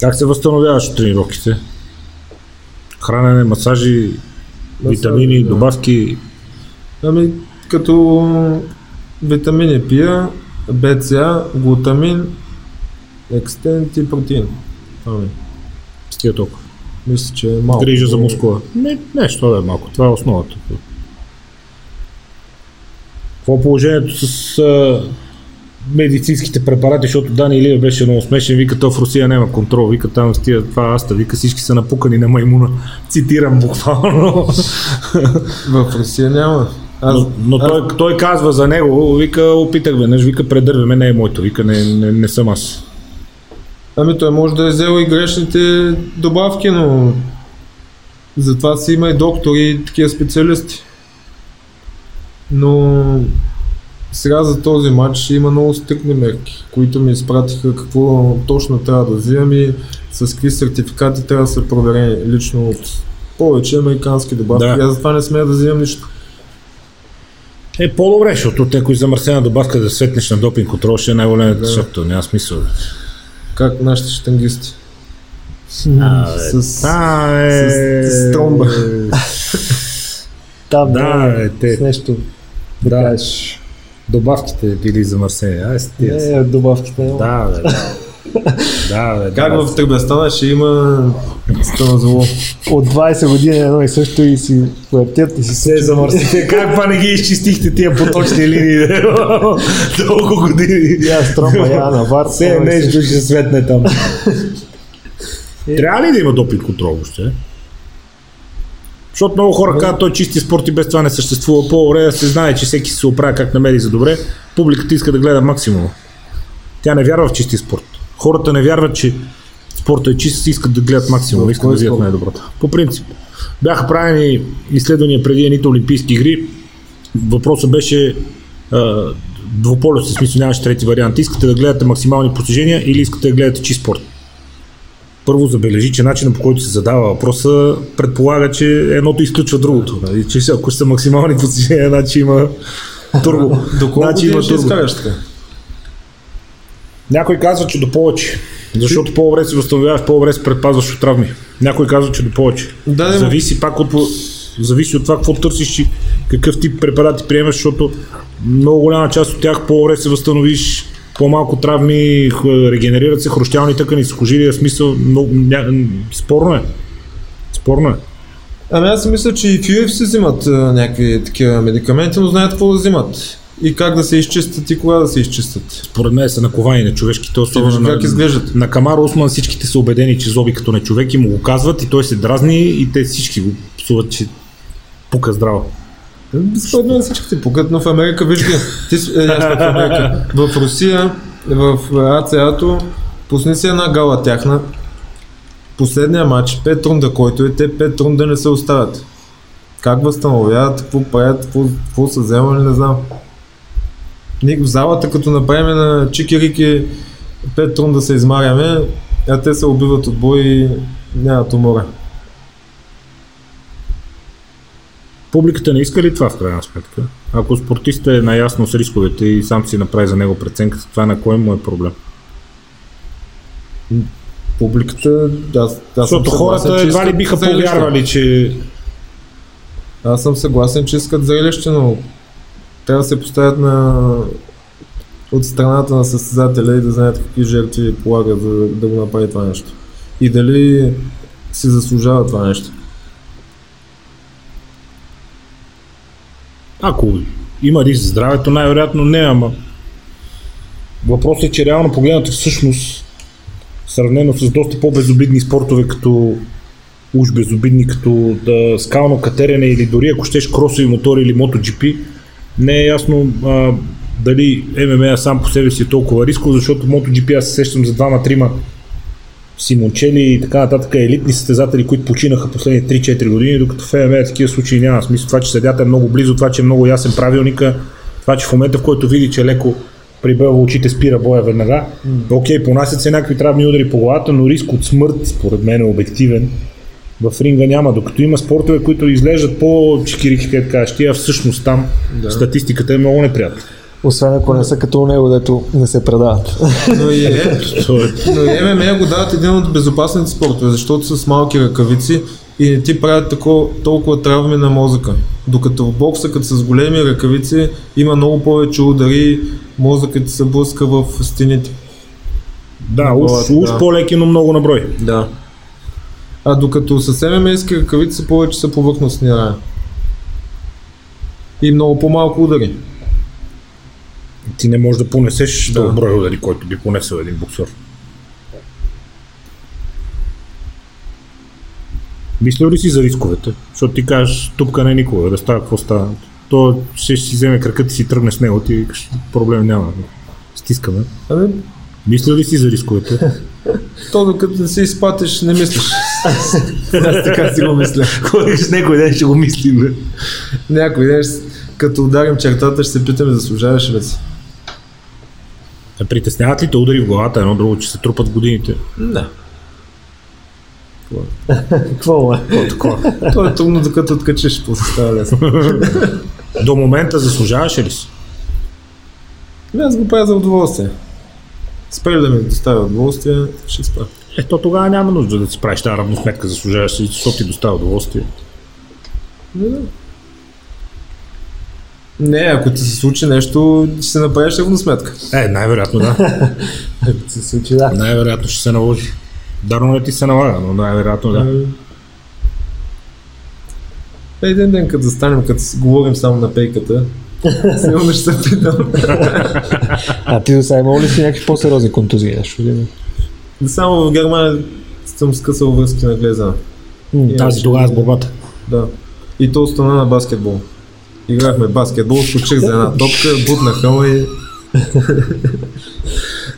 [SPEAKER 1] Как се възстановяваш от тренировките? Хранене, масажи, витамини,
[SPEAKER 2] да.
[SPEAKER 1] добавки.
[SPEAKER 2] Ами, като витамини пия, БЦА, глутамин, екстент и протеин. Това ми. е.
[SPEAKER 1] С тия толкова.
[SPEAKER 2] Мисля, че е малко.
[SPEAKER 1] Грижа за мускула. Не, нещо да е малко. Това е основата. Какво е положението с а, медицинските препарати, защото Дани Илия беше много смешен, вика, то в Русия няма контрол, вика там с тия, това аста, вика, всички са напукани на маймуна. Цитирам буквално.
[SPEAKER 2] В Русия няма. Аз,
[SPEAKER 1] Но, но той, той казва за него, вика, опитах веднъж, вика, предърваме, не е моето, вика, не, не, не съм аз.
[SPEAKER 2] Ами той може да е взел и грешните добавки, но затова си има и доктори и такива специалисти. Но сега за този матч има много стрикни мерки, които ми изпратиха какво точно трябва да взимам и с какви сертификати трябва да са проверени лично от повече американски добавки.
[SPEAKER 1] Да.
[SPEAKER 2] Аз затова не смея да взимам нищо.
[SPEAKER 1] Е, по-добре, защото от някой замърсена добавка да светнеш на допинг контрол ще е най-големият,
[SPEAKER 2] Да.
[SPEAKER 1] защото няма смисъл.
[SPEAKER 2] Как нашите штангисти.
[SPEAKER 1] А,
[SPEAKER 2] С-
[SPEAKER 1] а, е...
[SPEAKER 2] с- с тромба.
[SPEAKER 3] Там
[SPEAKER 1] Да,
[SPEAKER 3] да,
[SPEAKER 1] е, те-
[SPEAKER 3] с нещо.
[SPEAKER 1] Да.
[SPEAKER 3] Да. Кажеш,
[SPEAKER 1] Добавките били замърсени. Ай, с тия.
[SPEAKER 3] не, добавките. Не,
[SPEAKER 1] Да, бе. Да, бе.
[SPEAKER 2] Как
[SPEAKER 1] да.
[SPEAKER 2] в Тръбестана ще има станозоло?
[SPEAKER 3] От 20 години едно и също и си въртят и си
[SPEAKER 1] се замърсите. Как па не ги изчистихте тия поточни линии? Толкова години.
[SPEAKER 3] Я стромба, я навар.
[SPEAKER 1] Все
[SPEAKER 3] едно и
[SPEAKER 1] нещо ще светне там. Трябва ли да има допинг контрол въобще? Защото много хора казват, той чисти спорт и без това не съществува. По-добре да се знае, че всеки се оправя как намери за добре. Публиката иска да гледа максимум. Тя не вярва в чисти спорт. Хората не вярват, че спорта е чист, искат да гледат максимум, искат да вземат най-доброто. По принцип. Бяха правени изследвания преди едните олимпийски игри. Въпросът беше двуполюсен, смисъл нямаше трети вариант. Искате да гледате максимални постижения или искате да гледате чист спорт? Първо забележи, че начинът по който се задава въпроса предполага, че едното изключва другото. Нали? Че ако са максимални постижения, значи има турбо.
[SPEAKER 2] До колко
[SPEAKER 1] значи има
[SPEAKER 2] ще
[SPEAKER 1] турбо.
[SPEAKER 2] изкараш така?
[SPEAKER 1] Някой казва, че до повече. Защото по-добре се възстановяваш, по-добре се предпазваш от травми. Някой казва, че до повече.
[SPEAKER 2] Да, да,
[SPEAKER 1] зависи пак от, зависи от това какво търсиш и какъв тип препарати приемаш, защото много голяма част от тях по-добре се възстановиш, по-малко травми, регенерират се хрущялни тъкани, сухожилия, смисъл, много, ня, спорно е. Спорно е.
[SPEAKER 2] Ами аз мисля, че и в UFC взимат някакви такива медикаменти, но знаят какво да взимат. И как да се изчистят и кога да се изчистят.
[SPEAKER 1] Според мен са наковани на човешките, особено на,
[SPEAKER 2] как изглеждат.
[SPEAKER 1] на Камар Осман всичките са убедени, че зоби като на човек и му го казват и той се дразни и те всички го псуват, че пука здраво.
[SPEAKER 2] Според мен всичките пукат, но в Америка виж ги. Ти, е, в Америка. В Русия, в АЦА-то, пусни си една гала тяхна. Последния матч, 5 рунда, който е, те 5 рунда не се оставят. Как възстановяват, какво правят, какво, са вземали, не знам. Ние в залата, като направим на чики-рики 5 рунда се измаряме, а те се убиват от бой и нямат умора.
[SPEAKER 1] Публиката не иска ли това в крайна сметка? Ако спортистът е наясно с рисковете и сам си направи за него преценка, това на кой му е проблем?
[SPEAKER 2] Публиката, аз съм
[SPEAKER 1] Защото хората едва ли биха повярвали, че
[SPEAKER 2] Аз съм съгласен, че искат зрелище, но трябва да се поставят на от страната на състезателя и да знаят какви жертви полагат за да го направи това нещо. И дали си заслужава това нещо.
[SPEAKER 1] Ако има риск за здравето, най-вероятно не, ама въпросът е, че реално погледнато всъщност сравнено с доста по-безобидни спортове, като уж безобидни, като да, скално катерене или дори ако щеш кросови мотори или MotoGP, не е ясно а, дали ММА сам по себе си е толкова рисков, защото MotoGP аз се сещам за двама-трима Симончели и така нататък елитни състезатели, които починаха последните 3-4 години, докато в ММА такива случаи няма. Смисъл това, че съдята е много близо, това, че е много ясен правилника, това, че в момента, в който види, че леко прибелва очите, спира боя веднага. Окей, понасят се някакви травми удари по главата, но риск от смърт, според мен е обективен. В ринга няма, докато има спортове, които изглеждат по-чикирики, как кажеш, тия всъщност там да. статистиката е много неприятна.
[SPEAKER 3] Освен ако не са като него, дето не се предават.
[SPEAKER 2] Но и, е, но и ММА го дават един от безопасните спортове, защото са с малки ръкавици и не ти правят тако, толкова травми на мозъка. Докато в бокса, като с големи ръкавици, има много повече удари, мозъкът се блъска в стените.
[SPEAKER 1] Да, уж, уж
[SPEAKER 2] да.
[SPEAKER 1] по-леки, но много наброй.
[SPEAKER 2] Да. А докато с ММА-ски ръкавици повече са повърхностни рая. И много по-малко удари.
[SPEAKER 1] Ти не можеш да понесеш
[SPEAKER 2] Да.
[SPEAKER 1] брой удари, който би понесъл един боксер. Мислил ли си за рисковете? Защото ти кажеш, тупка не е никога, да става какво става. То ще си вземе кракът и си тръгне с него, ти проблем няма. Стискаме.
[SPEAKER 2] Ами,
[SPEAKER 1] Мислил ли си за рисковете?
[SPEAKER 2] то докато не се изпатиш, не мислиш. Аз така си го мисля.
[SPEAKER 1] Ходиш с някой ден ще го мислим.
[SPEAKER 2] Някой ден, като ударим чертата, ще се питаме, заслужаваш ли си?
[SPEAKER 1] Притесняват ли те удари в главата, едно друго, че се трупат годините?
[SPEAKER 2] Да.
[SPEAKER 3] Какво е?
[SPEAKER 1] Такова.
[SPEAKER 2] То е трудно, докато откачиш, после става лесно.
[SPEAKER 1] До момента заслужаваш ли си?
[SPEAKER 2] Ами Аз го правя за удоволствие. Спрели да ми доставя удоволствие, ще спра.
[SPEAKER 1] Ето тогава няма нужда да си правиш тази равносметка, заслужаваш ли, защото ти доставя удоволствие.
[SPEAKER 2] Не, да. Не, ако ти се случи нещо, ще се направиш равносметка.
[SPEAKER 1] Е, най-вероятно да.
[SPEAKER 3] Ако се случи, да.
[SPEAKER 1] най-вероятно ще се наложи. Дарно не ти се налага, но най-вероятно да.
[SPEAKER 2] Един ден, като застанем, като говорим само на пейката, сигурно ще се питам.
[SPEAKER 3] А ти до сега имал ли си някакви по-сериозни контузии? Нещо?
[SPEAKER 2] Само в Германия съм скъсал връзки на глеза.
[SPEAKER 1] Тази тогава с борбата.
[SPEAKER 2] Да. И то стана на баскетбол. Играхме баскетбол, скочих за една топка, бутнаха ме и...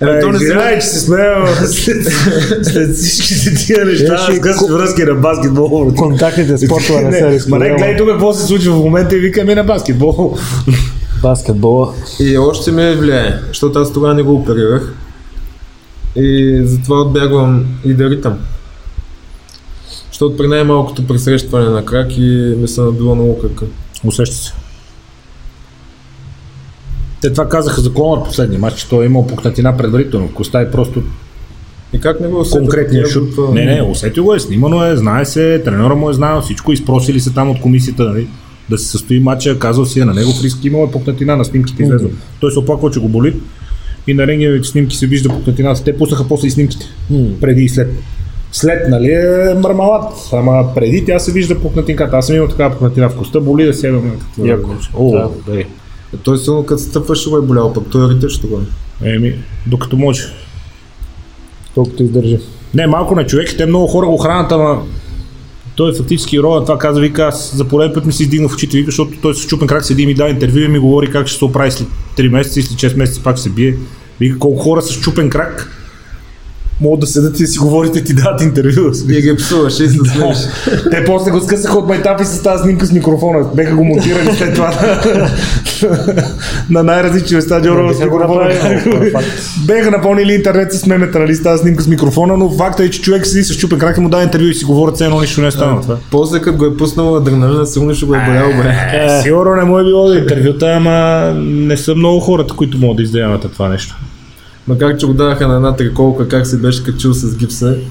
[SPEAKER 2] Е, то не се...
[SPEAKER 1] че се смея след, след всичките тия неща, с къси връзки на баскетбол.
[SPEAKER 3] Контактните спортове не са
[SPEAKER 1] Ма не, гледай тук какво се случва в момента и викаме на баскетбол.
[SPEAKER 3] Баскетбола.
[SPEAKER 2] И още ме влияе, защото аз тогава не го оперирах. И затова отбягвам и да ритам. Защото при най-малкото пресрещване на крак и ми се надува много крака.
[SPEAKER 1] Усеща се. Те това казаха за Конор последния матч, че той е имал пукнатина предварително коста и просто
[SPEAKER 2] И как не го усетил?
[SPEAKER 1] конкретния шут.
[SPEAKER 2] група?
[SPEAKER 1] Не, не, усетил го е, снимано е, знае се, треньора му е знаел всичко, изпросили се там от комисията, нали, да се състои матча, казал си е на него риск, имал е пукнатина на снимките излезе. Той се оплаква, че го боли и на рентгеновите снимки се вижда пукнатината. Те пуснаха после и снимките, преди и след. След, нали, е мармалат, ама преди тя се вижда пукнатинката. Аз съм имал такава пукнатина в коста, боли да сядам.
[SPEAKER 3] Яко.
[SPEAKER 1] О,
[SPEAKER 3] Да.
[SPEAKER 2] Е, Той силно като стъпваше го е болял, пък той е ритеж тогава.
[SPEAKER 1] Еми, докато може.
[SPEAKER 3] Колкото издържи.
[SPEAKER 1] Не, малко на човек, те много хора го хранят, ама той е фактически рода, това каза, вика, аз за пореден път ми се издигна в очите, вика, защото той с чупен крак седи и ми дава интервю и ми говори как ще се оправи след 3 месеца и след 6 месеца пак ще се бие. Вика, колко хора с чупен крак могат да седат и да си говорите, ти дадат интервю.
[SPEAKER 2] Вие ги псуваше и се смееш.
[SPEAKER 1] Те после го скъсаха от майтапи с тази снимка с микрофона. Беха го монтирали след това на, на най-различни места. Джо с
[SPEAKER 3] биха го
[SPEAKER 1] микрофона.
[SPEAKER 3] направили, факт.
[SPEAKER 1] Беха напълнили интернет с мемета, нали, с тази снимка с микрофона, но факта е, че човек седи с чупен крак и му дава интервю и си говорят, все едно нищо не е станало.
[SPEAKER 2] После като го е пуснал адреналина, сигурно ще го е болял, бе.
[SPEAKER 1] Е, сигурно не му е било да интервюта, ама не са много хората, които могат да издаяват това нещо.
[SPEAKER 2] Макар че го даваха на една триколка, как се беше качил с гипса.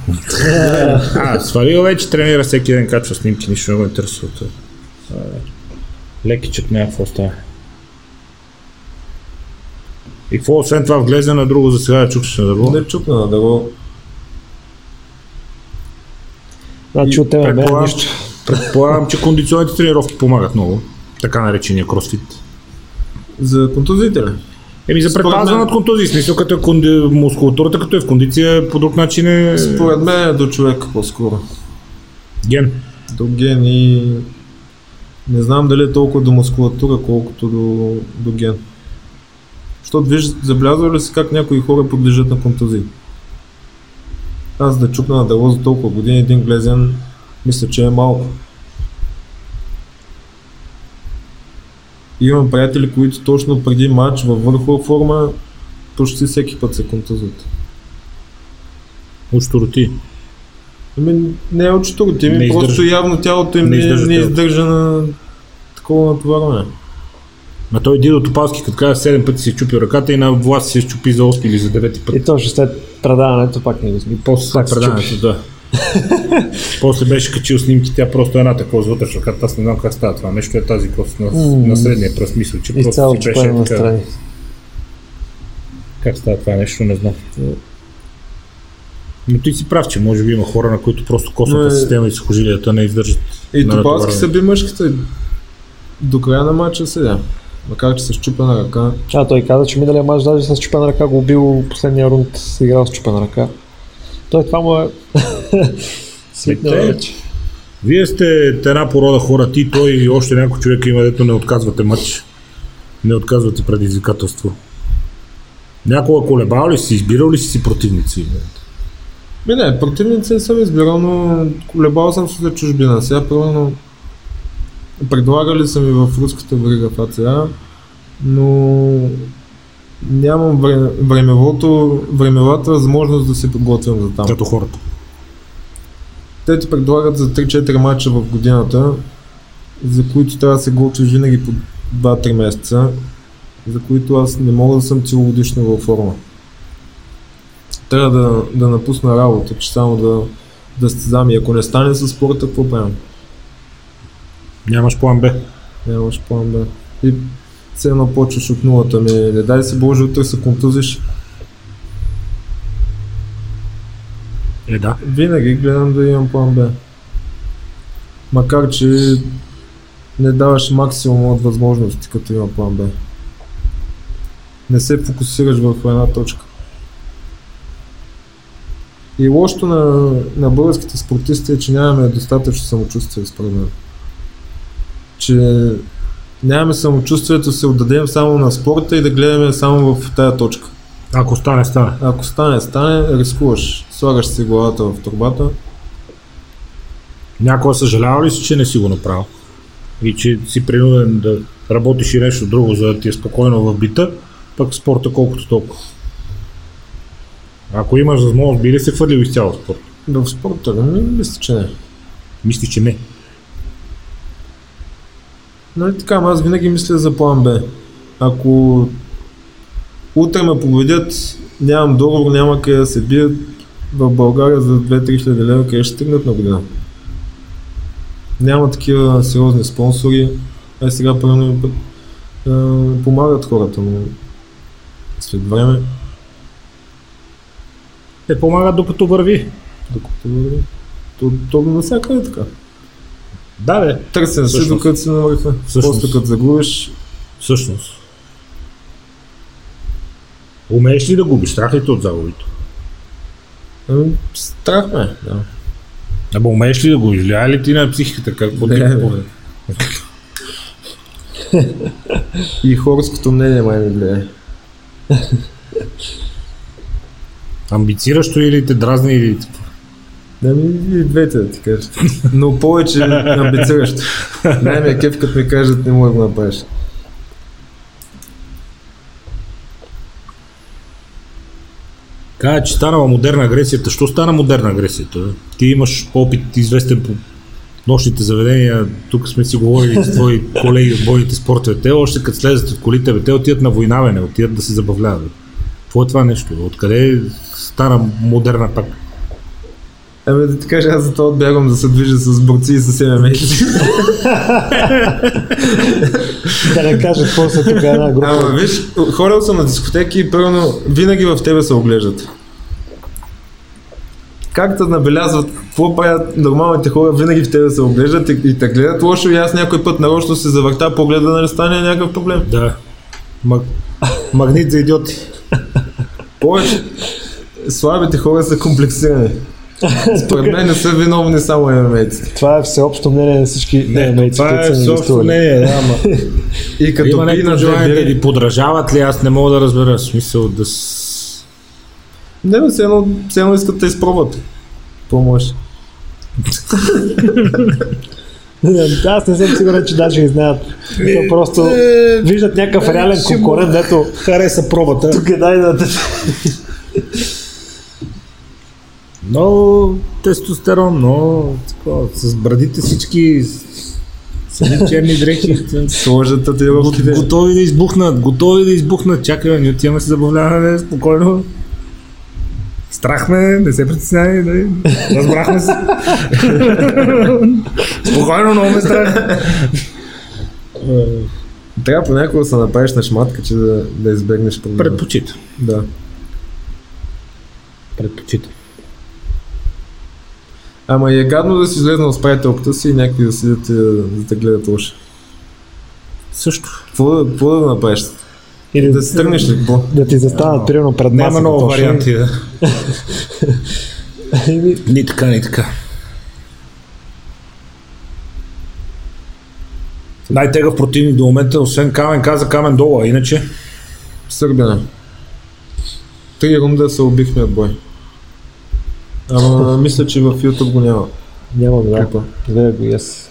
[SPEAKER 1] А, свалил вече тренира всеки ден, качва снимки, нищо не го интересува. това. А, Лекичът някакво става. И какво освен това вглезе на друго за сега да чукаш на дърво?
[SPEAKER 2] Не чукна на дърво.
[SPEAKER 3] Значи от тебе нищо.
[SPEAKER 1] че, предполагам, че кондиционните тренировки помагат много. Така наречения кросфит.
[SPEAKER 2] За контузите ли?
[SPEAKER 1] Еми за предпазване от контузии, смисъл като е конди... мускулатурата, като е в кондиция, по друг начин е
[SPEAKER 2] Според мен е до човека по-скоро.
[SPEAKER 1] ген.
[SPEAKER 2] До ген и... Не знам дали е толкова до мускулатура, колкото до, до ген. Защото виж, забелязва ли си как някои хора подлежат на контузии? Аз да чукна на дърво за толкова години, един глезен, мисля, че е малко. Имам приятели, които точно преди матч във върхова форма, почти всеки път се контузват.
[SPEAKER 1] От штороти.
[SPEAKER 2] Ами, не е от чутороти,
[SPEAKER 1] Не
[SPEAKER 2] ми
[SPEAKER 1] издържа.
[SPEAKER 2] просто явно тялото им
[SPEAKER 1] Не
[SPEAKER 2] не,
[SPEAKER 1] издържа
[SPEAKER 2] не
[SPEAKER 1] тялото.
[SPEAKER 2] издържа на такова натоварване.
[SPEAKER 1] А той Дидо Топалски, като каза 7 пъти си е чупил ръката и на власт си е щупи за 8 или за 9 път.
[SPEAKER 3] И точно след предаването пак не го сме.
[SPEAKER 1] После след предаването, да. После беше качил снимки, тя просто една такова с вътрешна карта, аз не знам как става това нещо, е тази кост на, на средния пръст, мисля, че просто си
[SPEAKER 3] чупено
[SPEAKER 1] беше така.
[SPEAKER 3] страни.
[SPEAKER 1] Как става това нещо, не знам. Но ти си прав, че може би има хора, на които просто костната
[SPEAKER 2] Но е-
[SPEAKER 1] система и сухожилията не издържат.
[SPEAKER 2] И Топалски
[SPEAKER 1] натоварване.
[SPEAKER 2] съби мъжката до края на матча седя. Макар че с чупена ръка.
[SPEAKER 3] А, той каза, че миналия мач даже с чупена ръка го бил последния рунд, играл с чупена ръка. Той това му е свикнал
[SPEAKER 1] Те-
[SPEAKER 3] вече.
[SPEAKER 1] Вие сте една порода хора, ти, той и още някой човек има, дето не отказвате матч. Не отказвате предизвикателство. Някога колебал ли си, избирал ли си си противници?
[SPEAKER 2] Ми не, противници не съм избирал, но колебал съм се за чужбина. Сега, примерно, предлагали са ми в руската верига в АЦА, но нямам време, времевото, времевата възможност да се подготвям за там.
[SPEAKER 1] Като хората.
[SPEAKER 2] Те ти предлагат за 3-4 мача в годината, за които трябва да се готвиш винаги по 2-3 месеца, за които аз не мога да съм целогодишно във форма. Трябва да, да напусна работа, че само да, да стезам и ако не стане с спорта, какво правим?
[SPEAKER 1] Нямаш план Б.
[SPEAKER 2] Нямаш план Б. И все едно почваш от нулата ми, не дай се Боже, утре се контузиш.
[SPEAKER 1] Е, да.
[SPEAKER 2] Винаги гледам да имам план Б. Макар, че не даваш максимум от възможности, като има план Б. Не се фокусираш върху една точка. И лошото на, на българските спортисти е, че нямаме достатъчно самочувствие, според мен. Че нямаме самочувствието да се отдадем само на спорта и да гледаме само в тая точка.
[SPEAKER 1] Ако стане, стане.
[SPEAKER 2] Ако стане, стане, рискуваш. Слагаш си главата в турбата.
[SPEAKER 1] Някога съжалява ли си, че не си го направил? И че си принуден да работиш и нещо друго, за да ти е спокойно в бита, пък спорта колкото толкова. Ако имаш възможност, би ли се хвърлил изцяло спорт?
[SPEAKER 2] В спорта, ми мисля, че не.
[SPEAKER 1] Мислиш, че не.
[SPEAKER 2] Нали така, аз винаги мисля за план Б. Ако утре ме победят, нямам договор, няма къде да се бият, в България за 2-3 хиляди лева къде ще стигнат на година. Няма такива сериозни спонсори. Ай сега примерно е, помагат хората, но след време,
[SPEAKER 1] Те помагат докато върви.
[SPEAKER 2] докато върви, то, то навсякъде е така.
[SPEAKER 1] Да, бе.
[SPEAKER 2] Търсен си, докато си на върха.
[SPEAKER 1] Всъщност.
[SPEAKER 2] После като загубиш,
[SPEAKER 1] Всъщност. Умееш ли да губиш? Страх ли те от загубите?
[SPEAKER 2] ами, страх ме. Да.
[SPEAKER 1] Абе, умееш ли да губиш? Влияе ли ти на психиката? Какво ти.
[SPEAKER 2] И хорското мнение май ми влияе.
[SPEAKER 1] Амбициращо или те дразни или...
[SPEAKER 2] Да ми и двете да ти кажа. Но повече амбициращо. Най-ми е кеф, като ми кажат, не мога да го направиш.
[SPEAKER 1] Кажа, че станала модерна агресията. Що стана модерна агресията? Ти имаш опит известен по нощните заведения. Тук сме си говорили с твои колеги от бойните спортове. Те още като слезат от колите, бе, те отиват на война, бе, не отиват да се забавляват. Какво е това нещо? Откъде стана модерна пак?
[SPEAKER 2] Ами да ти кажа, аз за това отбягвам да се движа с борци и с ММА.
[SPEAKER 3] Да не кажа какво са тук една група.
[SPEAKER 2] Ама виж, ходил съм на дискотеки и първо винаги в тебе се оглеждат. Как те набелязват, какво правят нормалните хора, винаги в тебе се оглеждат и, и те гледат лошо и аз някой път нарочно се завърта погледа, нали стане някакъв проблем.
[SPEAKER 1] Да. Маг... Магнит за идиоти.
[SPEAKER 2] Повече слабите хора са комплексирани. Според мен не са виновни само ММА-ците.
[SPEAKER 3] Това е всеобщо мнение на всички
[SPEAKER 1] Не,
[SPEAKER 3] ММА-ци,
[SPEAKER 1] това
[SPEAKER 3] които
[SPEAKER 1] е
[SPEAKER 3] са
[SPEAKER 1] също
[SPEAKER 3] гостували.
[SPEAKER 1] мнение, да, ама...
[SPEAKER 2] И като
[SPEAKER 1] Има някакво
[SPEAKER 2] на
[SPEAKER 1] желание да ги подражават ли, аз не мога да разбера смисъл да с...
[SPEAKER 2] Не, но все едно, все едно искат да изпробват. Може?
[SPEAKER 3] Аз не съм сигурен, че даже и знаят. То просто виждат някакъв реален
[SPEAKER 1] ще му-
[SPEAKER 3] конкурент, дето
[SPEAKER 1] Хареса пробата.
[SPEAKER 3] тук е дай да...
[SPEAKER 1] Но тестостерон, но такова, с брадите всички, с с едни черни дрехи.
[SPEAKER 2] Сложат татуировките.
[SPEAKER 1] Готови да избухнат, готови да избухнат. Чакай, ние отиваме се забавляваме спокойно. Страх ме, не се притеснявай, нали? разбрахме се. Спокойно, много ме страх.
[SPEAKER 2] Трябва понякога да се направиш на шматка, че да, да избегнеш проблема.
[SPEAKER 1] Предпочита.
[SPEAKER 2] Да.
[SPEAKER 1] Предпочита.
[SPEAKER 2] Ама и е гадно да си излезнал с приятелката си и някакви да седят и да, те гледат лошо.
[SPEAKER 1] Също.
[SPEAKER 2] Какво да, какво да направиш?
[SPEAKER 3] Или
[SPEAKER 2] Да се тръгнеш ли? Какво?
[SPEAKER 3] да ти застанат примерно пред масата.
[SPEAKER 1] Няма много варианти. Да. Ни така, ни така. Най-тегъв противник до момента, освен Камен, каза Камен долу, а иначе
[SPEAKER 2] Сърбина. Три рунда се убихме от бой. Ама мисля, че в YouTube го няма.
[SPEAKER 3] Няма да
[SPEAKER 2] Клипа.
[SPEAKER 3] Гледа го и аз.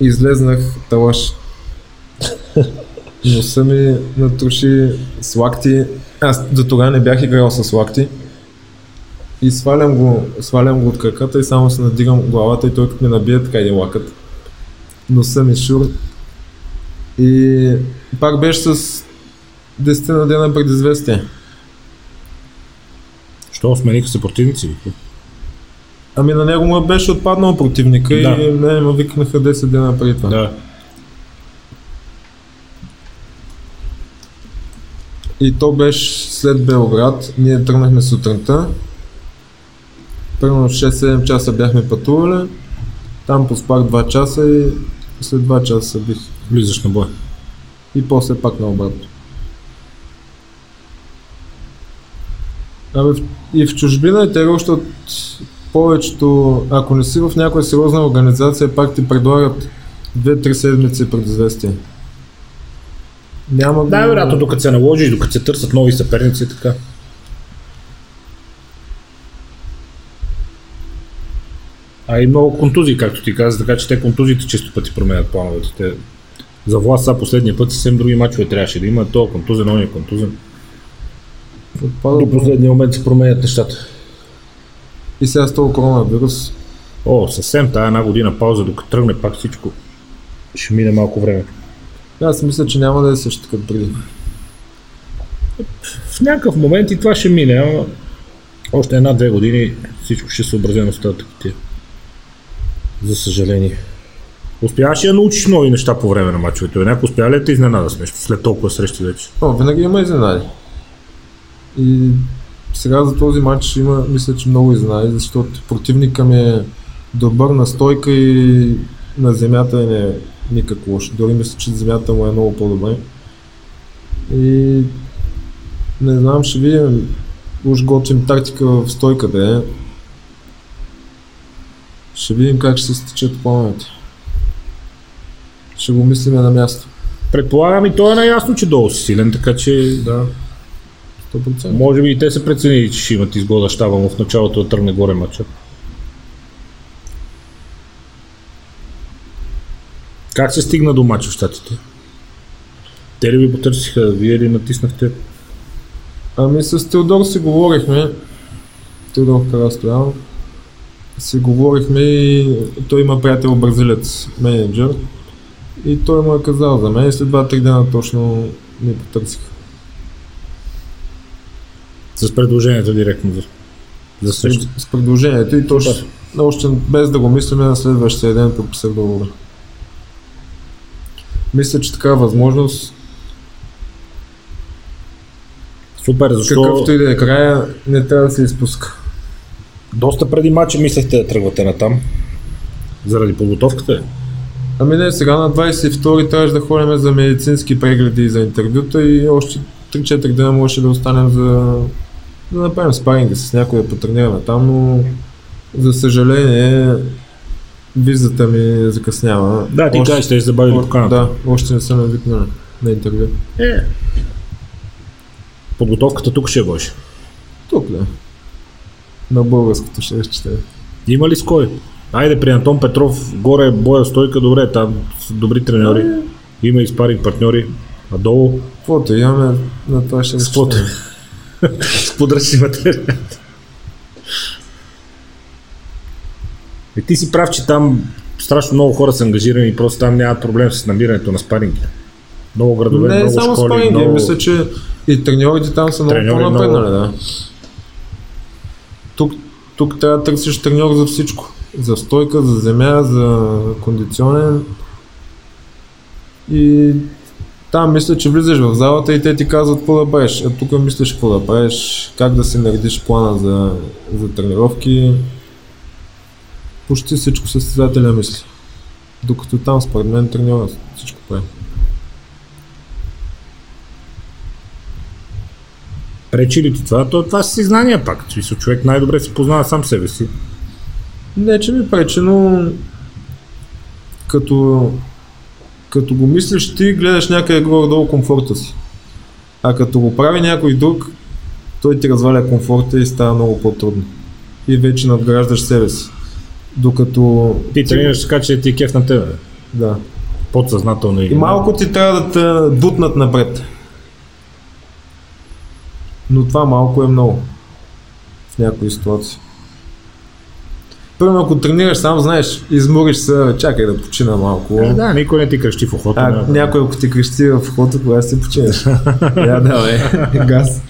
[SPEAKER 2] Излезнах талаш. Носа ми натруши с лакти. Аз до тогава не бях играл с лакти. И свалям го, свалям го от краката и само се надигам главата и той като ми набие така един лакът. Носа ми шур. И пак беше с 10 на дена предизвестие.
[SPEAKER 1] Що смениха се противници?
[SPEAKER 2] Ами на него му беше отпаднал противника
[SPEAKER 1] Да.
[SPEAKER 2] и не, ме викнаха 10 дена преди това.
[SPEAKER 1] Да.
[SPEAKER 2] И то беше след Белград. Ние тръгнахме сутринта. Примерно 6-7 часа бяхме пътували. Там поспах 2 часа и след 2 часа бих.
[SPEAKER 1] Влизаш на бой.
[SPEAKER 2] И после пак на обратно. Абе, и в чужбина е тегло, защото повечето, ако не си в някоя сериозна организация, пак ти предлагат 2-3 седмици предизвестие. Няма го-
[SPEAKER 1] Да, вероятно, докато се наложиш, докато се търсят нови съперници, така. А и много контузии, както ти каза, така че те контузиите често пъти променят плановете. Те... За власт са последния път съвсем други мачове трябваше да има. То контузен, он е контузен.
[SPEAKER 2] Отпада
[SPEAKER 1] До последния момент се променят нещата.
[SPEAKER 2] И сега с този коронавирус,
[SPEAKER 1] О, съвсем тая една година пауза, докато тръгне пак всичко. Ще мине малко време.
[SPEAKER 2] аз мисля, че няма да е също като преди.
[SPEAKER 1] В някакъв момент и това ще мине, ама още една-две години всичко ще се съобразено с ти. За съжаление. Успяваш ли да научиш нови неща по време на мачовете? Някой успя ли да те изненада с нещо след толкова срещи вече?
[SPEAKER 2] О, винаги има изненади. И сега за този матч има, мисля, че много изненади, защото противника ми е добър на стойка и на земята не е никак лош. Дори мисля, че земята му е много по-добре. И не знам, ще видим. Уж готвим тактика в стойката е. Ще видим как ще се стечат плановете. Ще го мислиме на място.
[SPEAKER 1] Предполагам и той е наясно, че долу си силен, така че
[SPEAKER 2] Да. 100%.
[SPEAKER 1] може би и те са преценили, че ще имат изгода щаба му в началото да тръгне горе мача. Как се стигна до мача в щатите? Те ли ви потърсиха? Вие ли натиснахте?
[SPEAKER 2] Ами с Теодор си говорихме. Теодор Карастоян. Си говорихме и той има приятел бразилец, менеджер. И той му е казал за мен и след 2-3 дена точно ми потърсиха.
[SPEAKER 1] С предложението директно за, за среща.
[SPEAKER 2] С предложението и точно още без да го мислиме на следващия ден подписах договора. Мисля, че такава възможност,
[SPEAKER 1] Супер, защо
[SPEAKER 2] какъвто и да е края, не трябва да се изпуска.
[SPEAKER 1] доста преди мача мислехте да тръгвате на там? Заради подготовката?
[SPEAKER 2] Ами не, сега на 22 трябваше да ходим за медицински прегледи и за интервюта и още 3-4 дена можеше да останем за да направим спаринги с някой да потренираме там, но за съжаление визата ми закъснява.
[SPEAKER 1] Да, ти
[SPEAKER 2] Още-
[SPEAKER 1] кажеш, ще забавили
[SPEAKER 2] о-
[SPEAKER 1] поканата.
[SPEAKER 2] Да, още не съм викнал на интервю.
[SPEAKER 1] Е. Подготовката тук ще е бъде.
[SPEAKER 2] Тук да. На българското ще разчете.
[SPEAKER 1] Има ли с кой? Айде при Антон Петров, горе е боя стойка, добре, там са добри треньори. Има и спаринг партньори. А долу
[SPEAKER 2] Каквото имаме, на това ще
[SPEAKER 1] С каквото? С подръчни материали. И ти си прав, че там страшно много хора са ангажирани и просто там нямат проблем с намирането на спаринги. Много градове,
[SPEAKER 2] Не,
[SPEAKER 1] много
[SPEAKER 2] само
[SPEAKER 1] школи,
[SPEAKER 2] спаринги,
[SPEAKER 1] много...
[SPEAKER 2] мисля, че и треньорите там са много по-напреднали,
[SPEAKER 1] много.
[SPEAKER 2] да. Тук, тук трябва да търсиш треньор за всичко. За стойка, за земя, за кондиционен. И там мисля, че влизаш в залата и те ти казват какво да правиш. А тук мислиш какво да правиш, как да си наредиш плана за, за тренировки. Почти всичко състезателя мисли. Докато там според мен треньорът всичко прави.
[SPEAKER 1] Пречи ли ти това? То, това си знания пак. Смисъл, човек най-добре си познава сам себе си.
[SPEAKER 2] Не, че ми пречи, но като, като го мислиш ти, гледаш някъде горе-долу комфорта си. А като го прави някой друг, той ти разваля комфорта и става много по-трудно. И вече надграждаш себе си. Докато...
[SPEAKER 1] Ти тренираш така, че ти е кеф на тебе.
[SPEAKER 2] Да.
[SPEAKER 1] Подсъзнателно или
[SPEAKER 2] И малко ти трябва да те бутнат напред. Но това малко е много. В някои ситуации. Първо, ако тренираш сам, знаеш, измориш се, чакай да почина малко.
[SPEAKER 1] Е, да, никой не ти крещи в ухото.
[SPEAKER 2] А
[SPEAKER 1] да-
[SPEAKER 2] някой ако ти крещи в ухото, кога си починеш? Я да, бе, газ.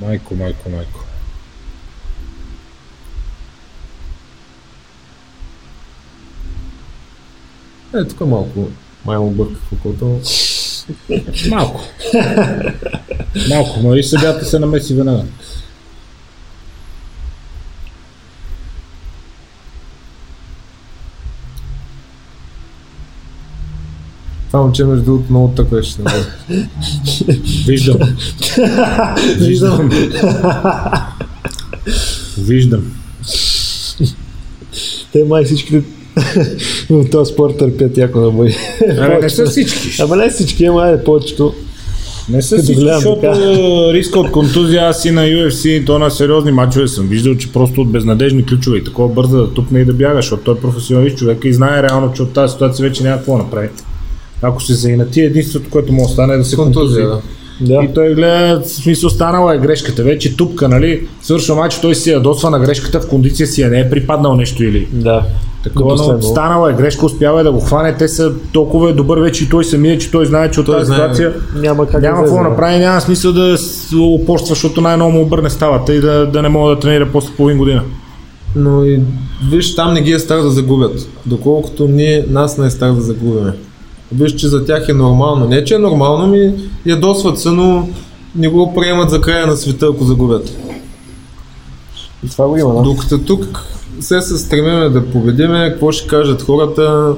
[SPEAKER 1] Майко, майко, майко.
[SPEAKER 2] Е, тук малко май му бърка в окото.
[SPEAKER 1] Малко. Малко, но и съдята се намеси веднага.
[SPEAKER 2] Това момче между другото много нали?
[SPEAKER 1] Виждам. Виждам. Виждам.
[SPEAKER 3] Те май всички в този спорт търпят яко на бой.
[SPEAKER 1] Абе, не са всички.
[SPEAKER 3] Ама не всички, ама айде повечето.
[SPEAKER 1] Не са всички,
[SPEAKER 3] гледам
[SPEAKER 1] защото
[SPEAKER 3] така.
[SPEAKER 1] е, риска от контузия, аз и на UFC, то на сериозни мачове съм виждал, че просто от безнадежни ключове и такова бърза да тупне и да бяга, защото той е професионалист човек и знае реално, че от тази ситуация вече няма какво направи. Ако се заинати, единството, което му остане е да се контузия.
[SPEAKER 2] Контузия, да.
[SPEAKER 1] И той гледа, в смисъл станала е грешката. Вече тупка, нали? Свършва матч, той си ядосва на грешката, в кондиция си е, не е припаднал нещо или.
[SPEAKER 3] Да.
[SPEAKER 1] Такова, но станала е грешка, успява е да го хване. Те са толкова е добър вече и той самия, че той знае, че от тази
[SPEAKER 2] знае.
[SPEAKER 1] ситуация
[SPEAKER 3] Няма как
[SPEAKER 1] няма
[SPEAKER 3] да
[SPEAKER 1] какво да. направи, няма смисъл да се опорства, защото най-ново му обърне ставата и да, да не мога да тренира после половин година.
[SPEAKER 2] Но и виж, там не ги е страх да загубят. Доколкото ние, нас не е страх да загубиме. Виж, че за тях е нормално. Не, че е нормално, ми ядосват се, но не го приемат за края на света, ако загубят.
[SPEAKER 3] И това го има, да.
[SPEAKER 2] Докато тук се се стремиме да победиме, какво ще кажат хората,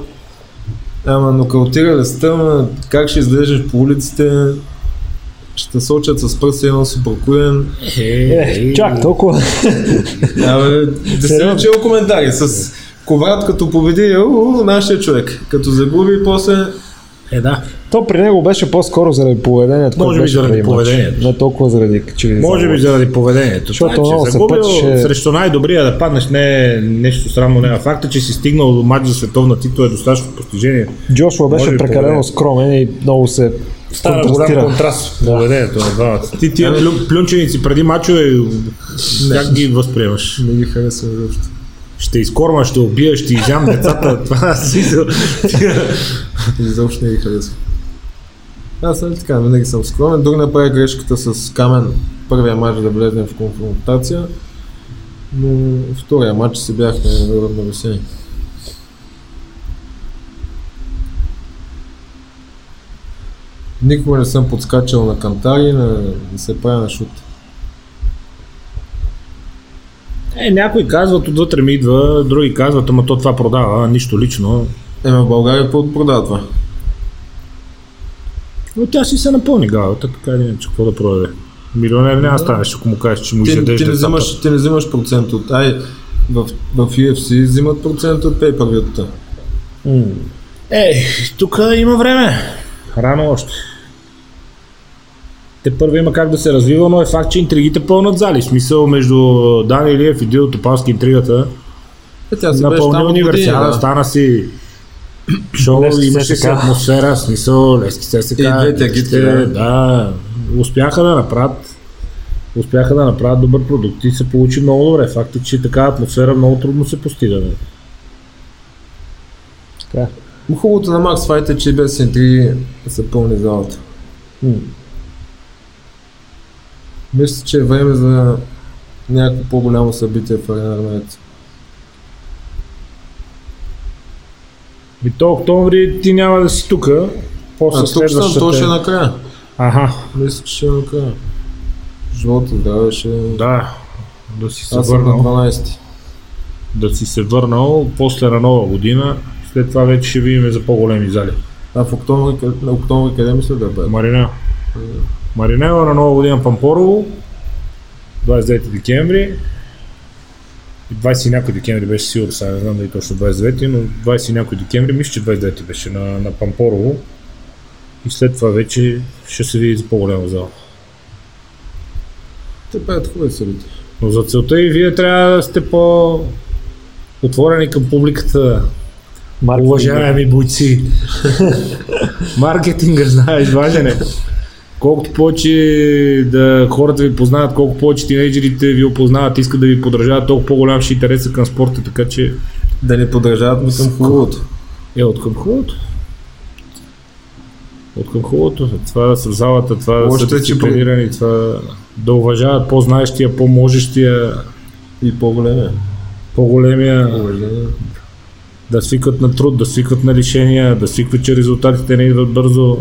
[SPEAKER 2] ама нокаутирали сте, ама как ще излезеш по улиците, ще сочат с пръста едно си бракуен.
[SPEAKER 3] Е, чак толкова.
[SPEAKER 2] Абе, да се
[SPEAKER 3] Сериозно?
[SPEAKER 2] чел коментари с Коврат като победи, нашия човек. Като загуби, после
[SPEAKER 1] Е, да.
[SPEAKER 3] То при него беше по-скоро заради поведението.
[SPEAKER 1] Може би заради
[SPEAKER 3] преди матча.
[SPEAKER 1] поведението.
[SPEAKER 3] Не толкова заради че ви
[SPEAKER 1] Може би заради поведението.
[SPEAKER 3] Защото
[SPEAKER 1] Това е, че загубил
[SPEAKER 3] пътеше-
[SPEAKER 1] Срещу най-добрия да паднеш не е нещо срамно. Не. Факта, че си стигнал до матч за световна титла е достатъчно постижение.
[SPEAKER 3] Джошуа
[SPEAKER 1] Може
[SPEAKER 3] беше
[SPEAKER 1] би
[SPEAKER 3] прекалено
[SPEAKER 1] поведение.
[SPEAKER 3] скромен и много се
[SPEAKER 1] Стана голям контраст в поведението на двамата. Ти тия плю, плюнченици преди мачове, как ги възприемаш?
[SPEAKER 2] не ги харесва изобщо.
[SPEAKER 1] Ще изкормаш, ще убия, ще изям децата. Това си тия-
[SPEAKER 2] Изобщо не ги харесва. Аз съм така, винаги съм скромен. Друг направи грешката с Камен първия матч да влезем в конфронтация, но втория матч си бяхме равновесени. Никога не съм подскачал на кантари, на, да се правя на шут.
[SPEAKER 1] Е, някои казват, отвътре ми идва, други казват, ама то това продава, нищо лично.
[SPEAKER 2] Еме в България продава това?
[SPEAKER 1] Но тя си се напълни главата, така или иначе, какво да продаде. Милионер няма да станеш, ако му кажеш, че му
[SPEAKER 2] Ти,
[SPEAKER 1] изядеш
[SPEAKER 2] ти, не взимаш, ти не взимаш процент от... Ай, в, в UFC взимат процент от pay per.
[SPEAKER 1] Ей, тук има време. Рано още. Те първо има как да се развива, но е факт, че интригите пълнат зали. Смисъл между Дани Илиев и Дил Топански интригата.
[SPEAKER 2] Е, тя си
[SPEAKER 1] Напълни универсиада,
[SPEAKER 2] да.
[SPEAKER 1] стана си шоу, имаше си атмосфера, смисъл, лески.
[SPEAKER 2] И двете гитки,
[SPEAKER 1] ще-
[SPEAKER 2] да.
[SPEAKER 1] да. Успяха да направят успяха да направят добър продукт и се получи много добре. Факт е, че такава атмосфера много трудно се постига. бе.
[SPEAKER 3] Така.
[SPEAKER 2] Хубавото на Макс Файт е, че без интриги са пълни залата. Мисля, че е време за някакво по-голямо събитие в Арена Армеец.
[SPEAKER 1] И то октомври ти няма да си тука. После
[SPEAKER 2] А тук съм, то ще е накрая.
[SPEAKER 1] Аха,
[SPEAKER 2] Мисля, че ще е накрая. Живота, да, ще...
[SPEAKER 1] да. Да си се
[SPEAKER 2] Аз съм на
[SPEAKER 1] върнал.
[SPEAKER 2] 12.
[SPEAKER 1] Да си се върнал после на нова година. След това вече ще видим за по-големи зали.
[SPEAKER 2] А в октомври, октомври къде мисля да бъде?
[SPEAKER 1] Маринел. Маринева на нова година Пампорово. 29 декември. И 20 и някой декември беше сигурно, сега не знам дали точно 29, но 20 и някой декември, мисля, че 29 беше на, на Пампорово. И след това вече ще се види за по-голяма зала.
[SPEAKER 2] Те правят хубави събития.
[SPEAKER 1] Но за целта и вие трябва да сте по отворени към публиката,
[SPEAKER 3] Марк
[SPEAKER 1] уважаеми бойци. Маркетинга, знаеш, важен е. Колкото повече да хората ви познават, колко повече тинейджерите ви опознават, искат да ви поддържават, толкова по-голям ще е интереса към спорта, така че
[SPEAKER 2] Да ни поддържават ми към хубавото.
[SPEAKER 1] е от към хубавото. От към хубавото. Това в залата, това
[SPEAKER 2] Още,
[SPEAKER 1] са
[SPEAKER 2] че
[SPEAKER 1] дисциплинирани, това да уважават по-знаещия, по-можещия,
[SPEAKER 2] И по-големия.
[SPEAKER 1] по-големия.
[SPEAKER 2] Уважение.
[SPEAKER 1] да свикват на труд, да свикват на лишения, да свикват, че резултатите не идват бързо,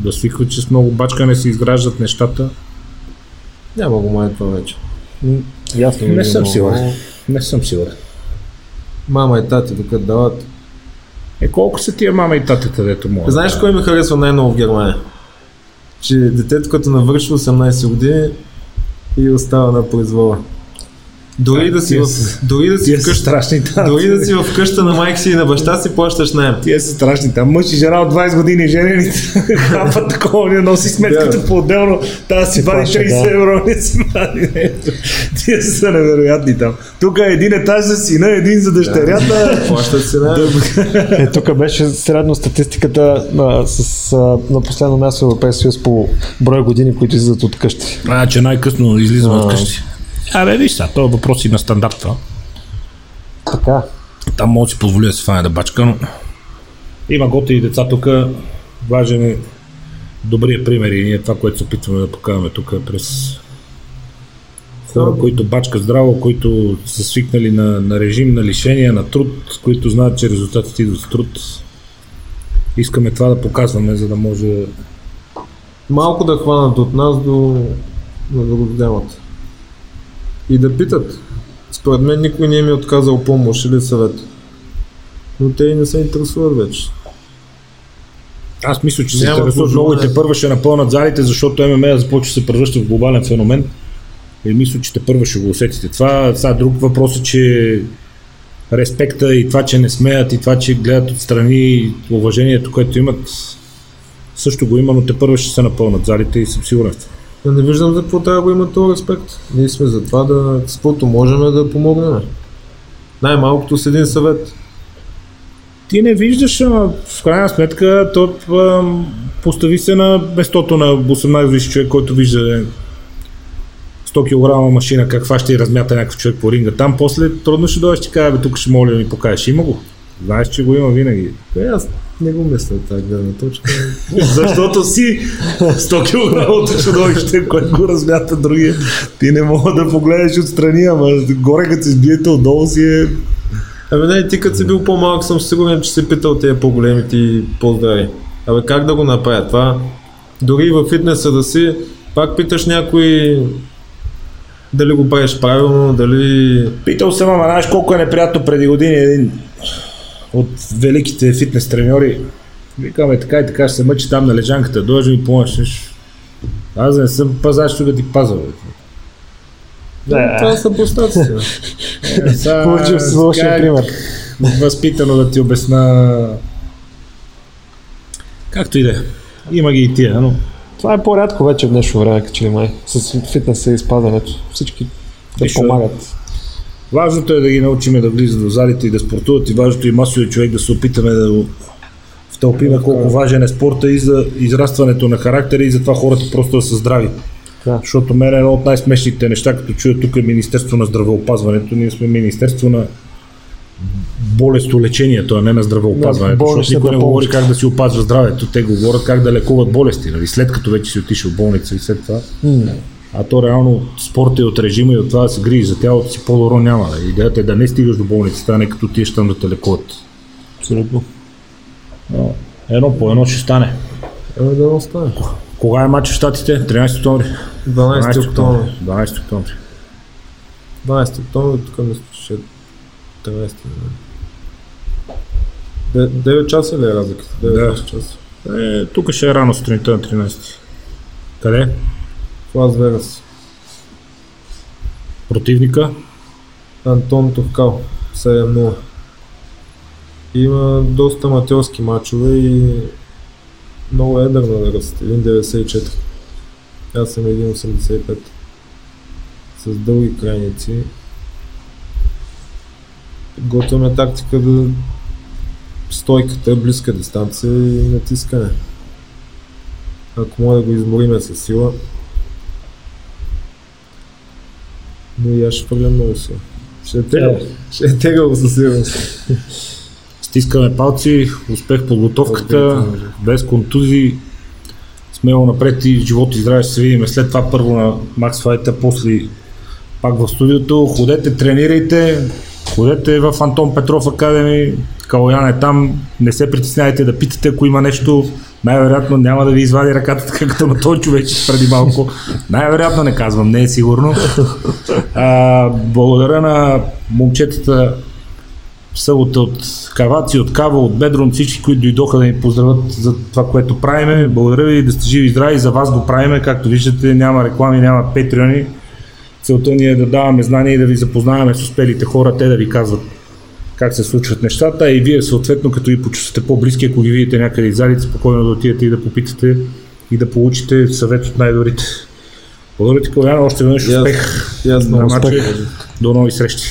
[SPEAKER 1] да свикват, че с много бачка не се изграждат нещата.
[SPEAKER 2] Няма го май това вече.
[SPEAKER 3] Ясно.
[SPEAKER 1] Не
[SPEAKER 3] е
[SPEAKER 1] съм сигурен. Не съм сигурен.
[SPEAKER 2] Мама и тати докато дават.
[SPEAKER 1] Е, колко са тия мама и татата, дето му?
[SPEAKER 2] Знаеш кой ми харесва най-много в Германия? Че детето като навършва 18 години и остава на произвола. Дори да си, в,
[SPEAKER 1] са-
[SPEAKER 2] дори да си вкъща,
[SPEAKER 1] страшни. там.
[SPEAKER 2] дори да си в къща на майка си и на баща си плащаш найем.
[SPEAKER 1] Тия са страшни. Там мъж и жена от 20 години женени хапат такова, не носи сметката
[SPEAKER 2] Да.
[SPEAKER 1] по-отделно. Та си вади
[SPEAKER 3] плаща,
[SPEAKER 1] 30
[SPEAKER 3] да.
[SPEAKER 1] евро, не си вади. Тия са невероятни там. Тук е един етаж за сина, един за дъщерята.
[SPEAKER 2] Плащат си найем.
[SPEAKER 3] Е, тук беше средно статистиката а, с, а, на последно място в Европейския съюз по брой години, които излизат от къщи.
[SPEAKER 1] А, че най-късно излизаме
[SPEAKER 3] А.
[SPEAKER 1] от къщи. Абе, виж сега, това е въпрос и на стандарт това.
[SPEAKER 3] Така.
[SPEAKER 1] Там може да си позволя да се фане да бачка, но има готини деца тук. Важен е добрия пример и ние това, което се опитваме да покажем тук през хора, които бачкат здраво, които са свикнали на, на режим, на лишения, на труд, които знаят, че резултатите идват с труд. Искаме това да показваме, за да може
[SPEAKER 2] Малко да хванат от нас до, до, до голямата. И да питат. Според мен никой не е отказал помощ или съвет. Но те и не се интересуват вече.
[SPEAKER 1] Аз мисля, че се интересуват много и те първа ще напълнат залите, защото ММА започва да се превръща в глобален феномен. И мисля, че те първа ще го усетите. Това сега друг въпрос е, че респекта и това, че не смеят и това, че гледат отстрани и уважението, което имат, също го има, но те първа ще се напълнат залите и съм сигурен в това.
[SPEAKER 2] Но не виждам за какво трябва да го има този респект. Ние сме за това да, с каквото можем да помогнем. Най-малкото с един съвет.
[SPEAKER 1] Ти не виждаш, ама в крайна сметка то постави се на местото на 18 годишен човек, който вижда е, 100 кг машина, каква ще размята някакъв човек по ринга. Там после трудно ще дойдеш и кажа, бе, тук ще моля да ми покажеш. Има го. Знаеш, че го има винаги.
[SPEAKER 2] Е, аз не го мисля от тази гледна точка.
[SPEAKER 1] Защото си 100 кг от чудовище, което го размята другия. Ти не мога да погледнеш отстрани, ама горе като се сбиете отдолу си е...
[SPEAKER 2] Абе не, ти като си бил по-малък съм сигурен, че си питал тези по-големите и по-здрави. Абе как да го направя? Това дори във фитнеса да си, пак питаш някой дали го правиш правилно, дали...
[SPEAKER 1] Питал съм, ама знаеш колко е неприятно преди години един от великите фитнес треньори. Викаме така и така ще се мъчи там на лежанката, дойде ми помощнеш. Аз не съм пазач, тук да ти пазва.
[SPEAKER 3] Да.
[SPEAKER 2] Това са постаци.
[SPEAKER 1] Е, сега,
[SPEAKER 3] Получил си лошия пример.
[SPEAKER 1] Възпитано да ти обясна. Както и да е. Има ги и тия, но
[SPEAKER 3] Това е по-рядко вече в днешно време, като че ли май. С фитнеса и спазването. Всички да помагат.
[SPEAKER 1] Важното е да ги научиме да влизат в залите и да спортуват и важното е и масовия човек да се опитаме да го втълпиме колко важен е спорта и за израстването на характера и за това хората просто да са здрави.
[SPEAKER 3] Да.
[SPEAKER 1] Защото мен е едно от най-смешните неща, като чуя тук е Министерство на здравеопазването, ние сме Министерство на болестолечението, а не на здравеопазването.
[SPEAKER 3] На
[SPEAKER 1] защото
[SPEAKER 3] болничната
[SPEAKER 1] никой не говори как да си опазва здравето. Те говорят как да лекуват болести, нали? след като вече си отишъл в болница и след това. А то реално спорта и от режима и от това да се грижи за тялото си по-добро няма. Идеята е да не стигаш до болницата, а не като отидеш там да те лекуват.
[SPEAKER 3] Абсолютно.
[SPEAKER 1] Но едно по едно ще стане.
[SPEAKER 2] Абе да не.
[SPEAKER 1] Кога е матч в Штатите? 13 октомври.
[SPEAKER 2] 12 октомври.
[SPEAKER 1] 12 октомври.
[SPEAKER 2] 12 октомври, тук мисля, че е 13. Де- 9 часа ли е разликата? 9
[SPEAKER 1] Да.
[SPEAKER 2] часа.
[SPEAKER 1] Е, тук ще е рано сутринта на 13. Къде?
[SPEAKER 2] Лас Вегас.
[SPEAKER 1] Противника?
[SPEAKER 2] Антон Товкал. 7-0. Има доста аматьорски матчове и много едър на ръст. 1,94. Аз съм 1,85. С дълги крайници. Готвяме тактика да стойката, близка дистанция и натискане. Ако може да го измориме със сила. Но и аз ще фърля много сила. Ще е тегъл. Ще е тегъл със сигурност.
[SPEAKER 1] Стискаме палци, успех подготовката, без контузии. Смело напред и живот и здраве ще се видим след това първо на Max Fight, после пак в студиото. Ходете, тренирайте, ходете в Антон Петров Академи, Калоян е там, не се притесняйте да питате, ако има нещо, най-вероятно няма да ви извади ръката, така като на този човек преди малко. Най-вероятно не казвам, не е сигурно. А, благодаря на момчетата събота от Каваци, от Кава, от Бедрон, всички, които дойдоха да ни поздравят за това, което правиме. Благодаря ви да сте живи и здрави, за вас го правиме, както виждате, няма реклами, няма патреони. Целта ни е да даваме знания и да ви запознаваме с успелите хора, те да ви казват как се случват нещата и вие съответно като ви почувствате по-близки, ако ги видите някъде из залите, спокойно да отидете и да попитате и да получите съвет от най-добрите. Благодаря ти, Каляна, още веднъж успех
[SPEAKER 2] и аз много
[SPEAKER 1] на матча.
[SPEAKER 3] успех.
[SPEAKER 1] До нови срещи.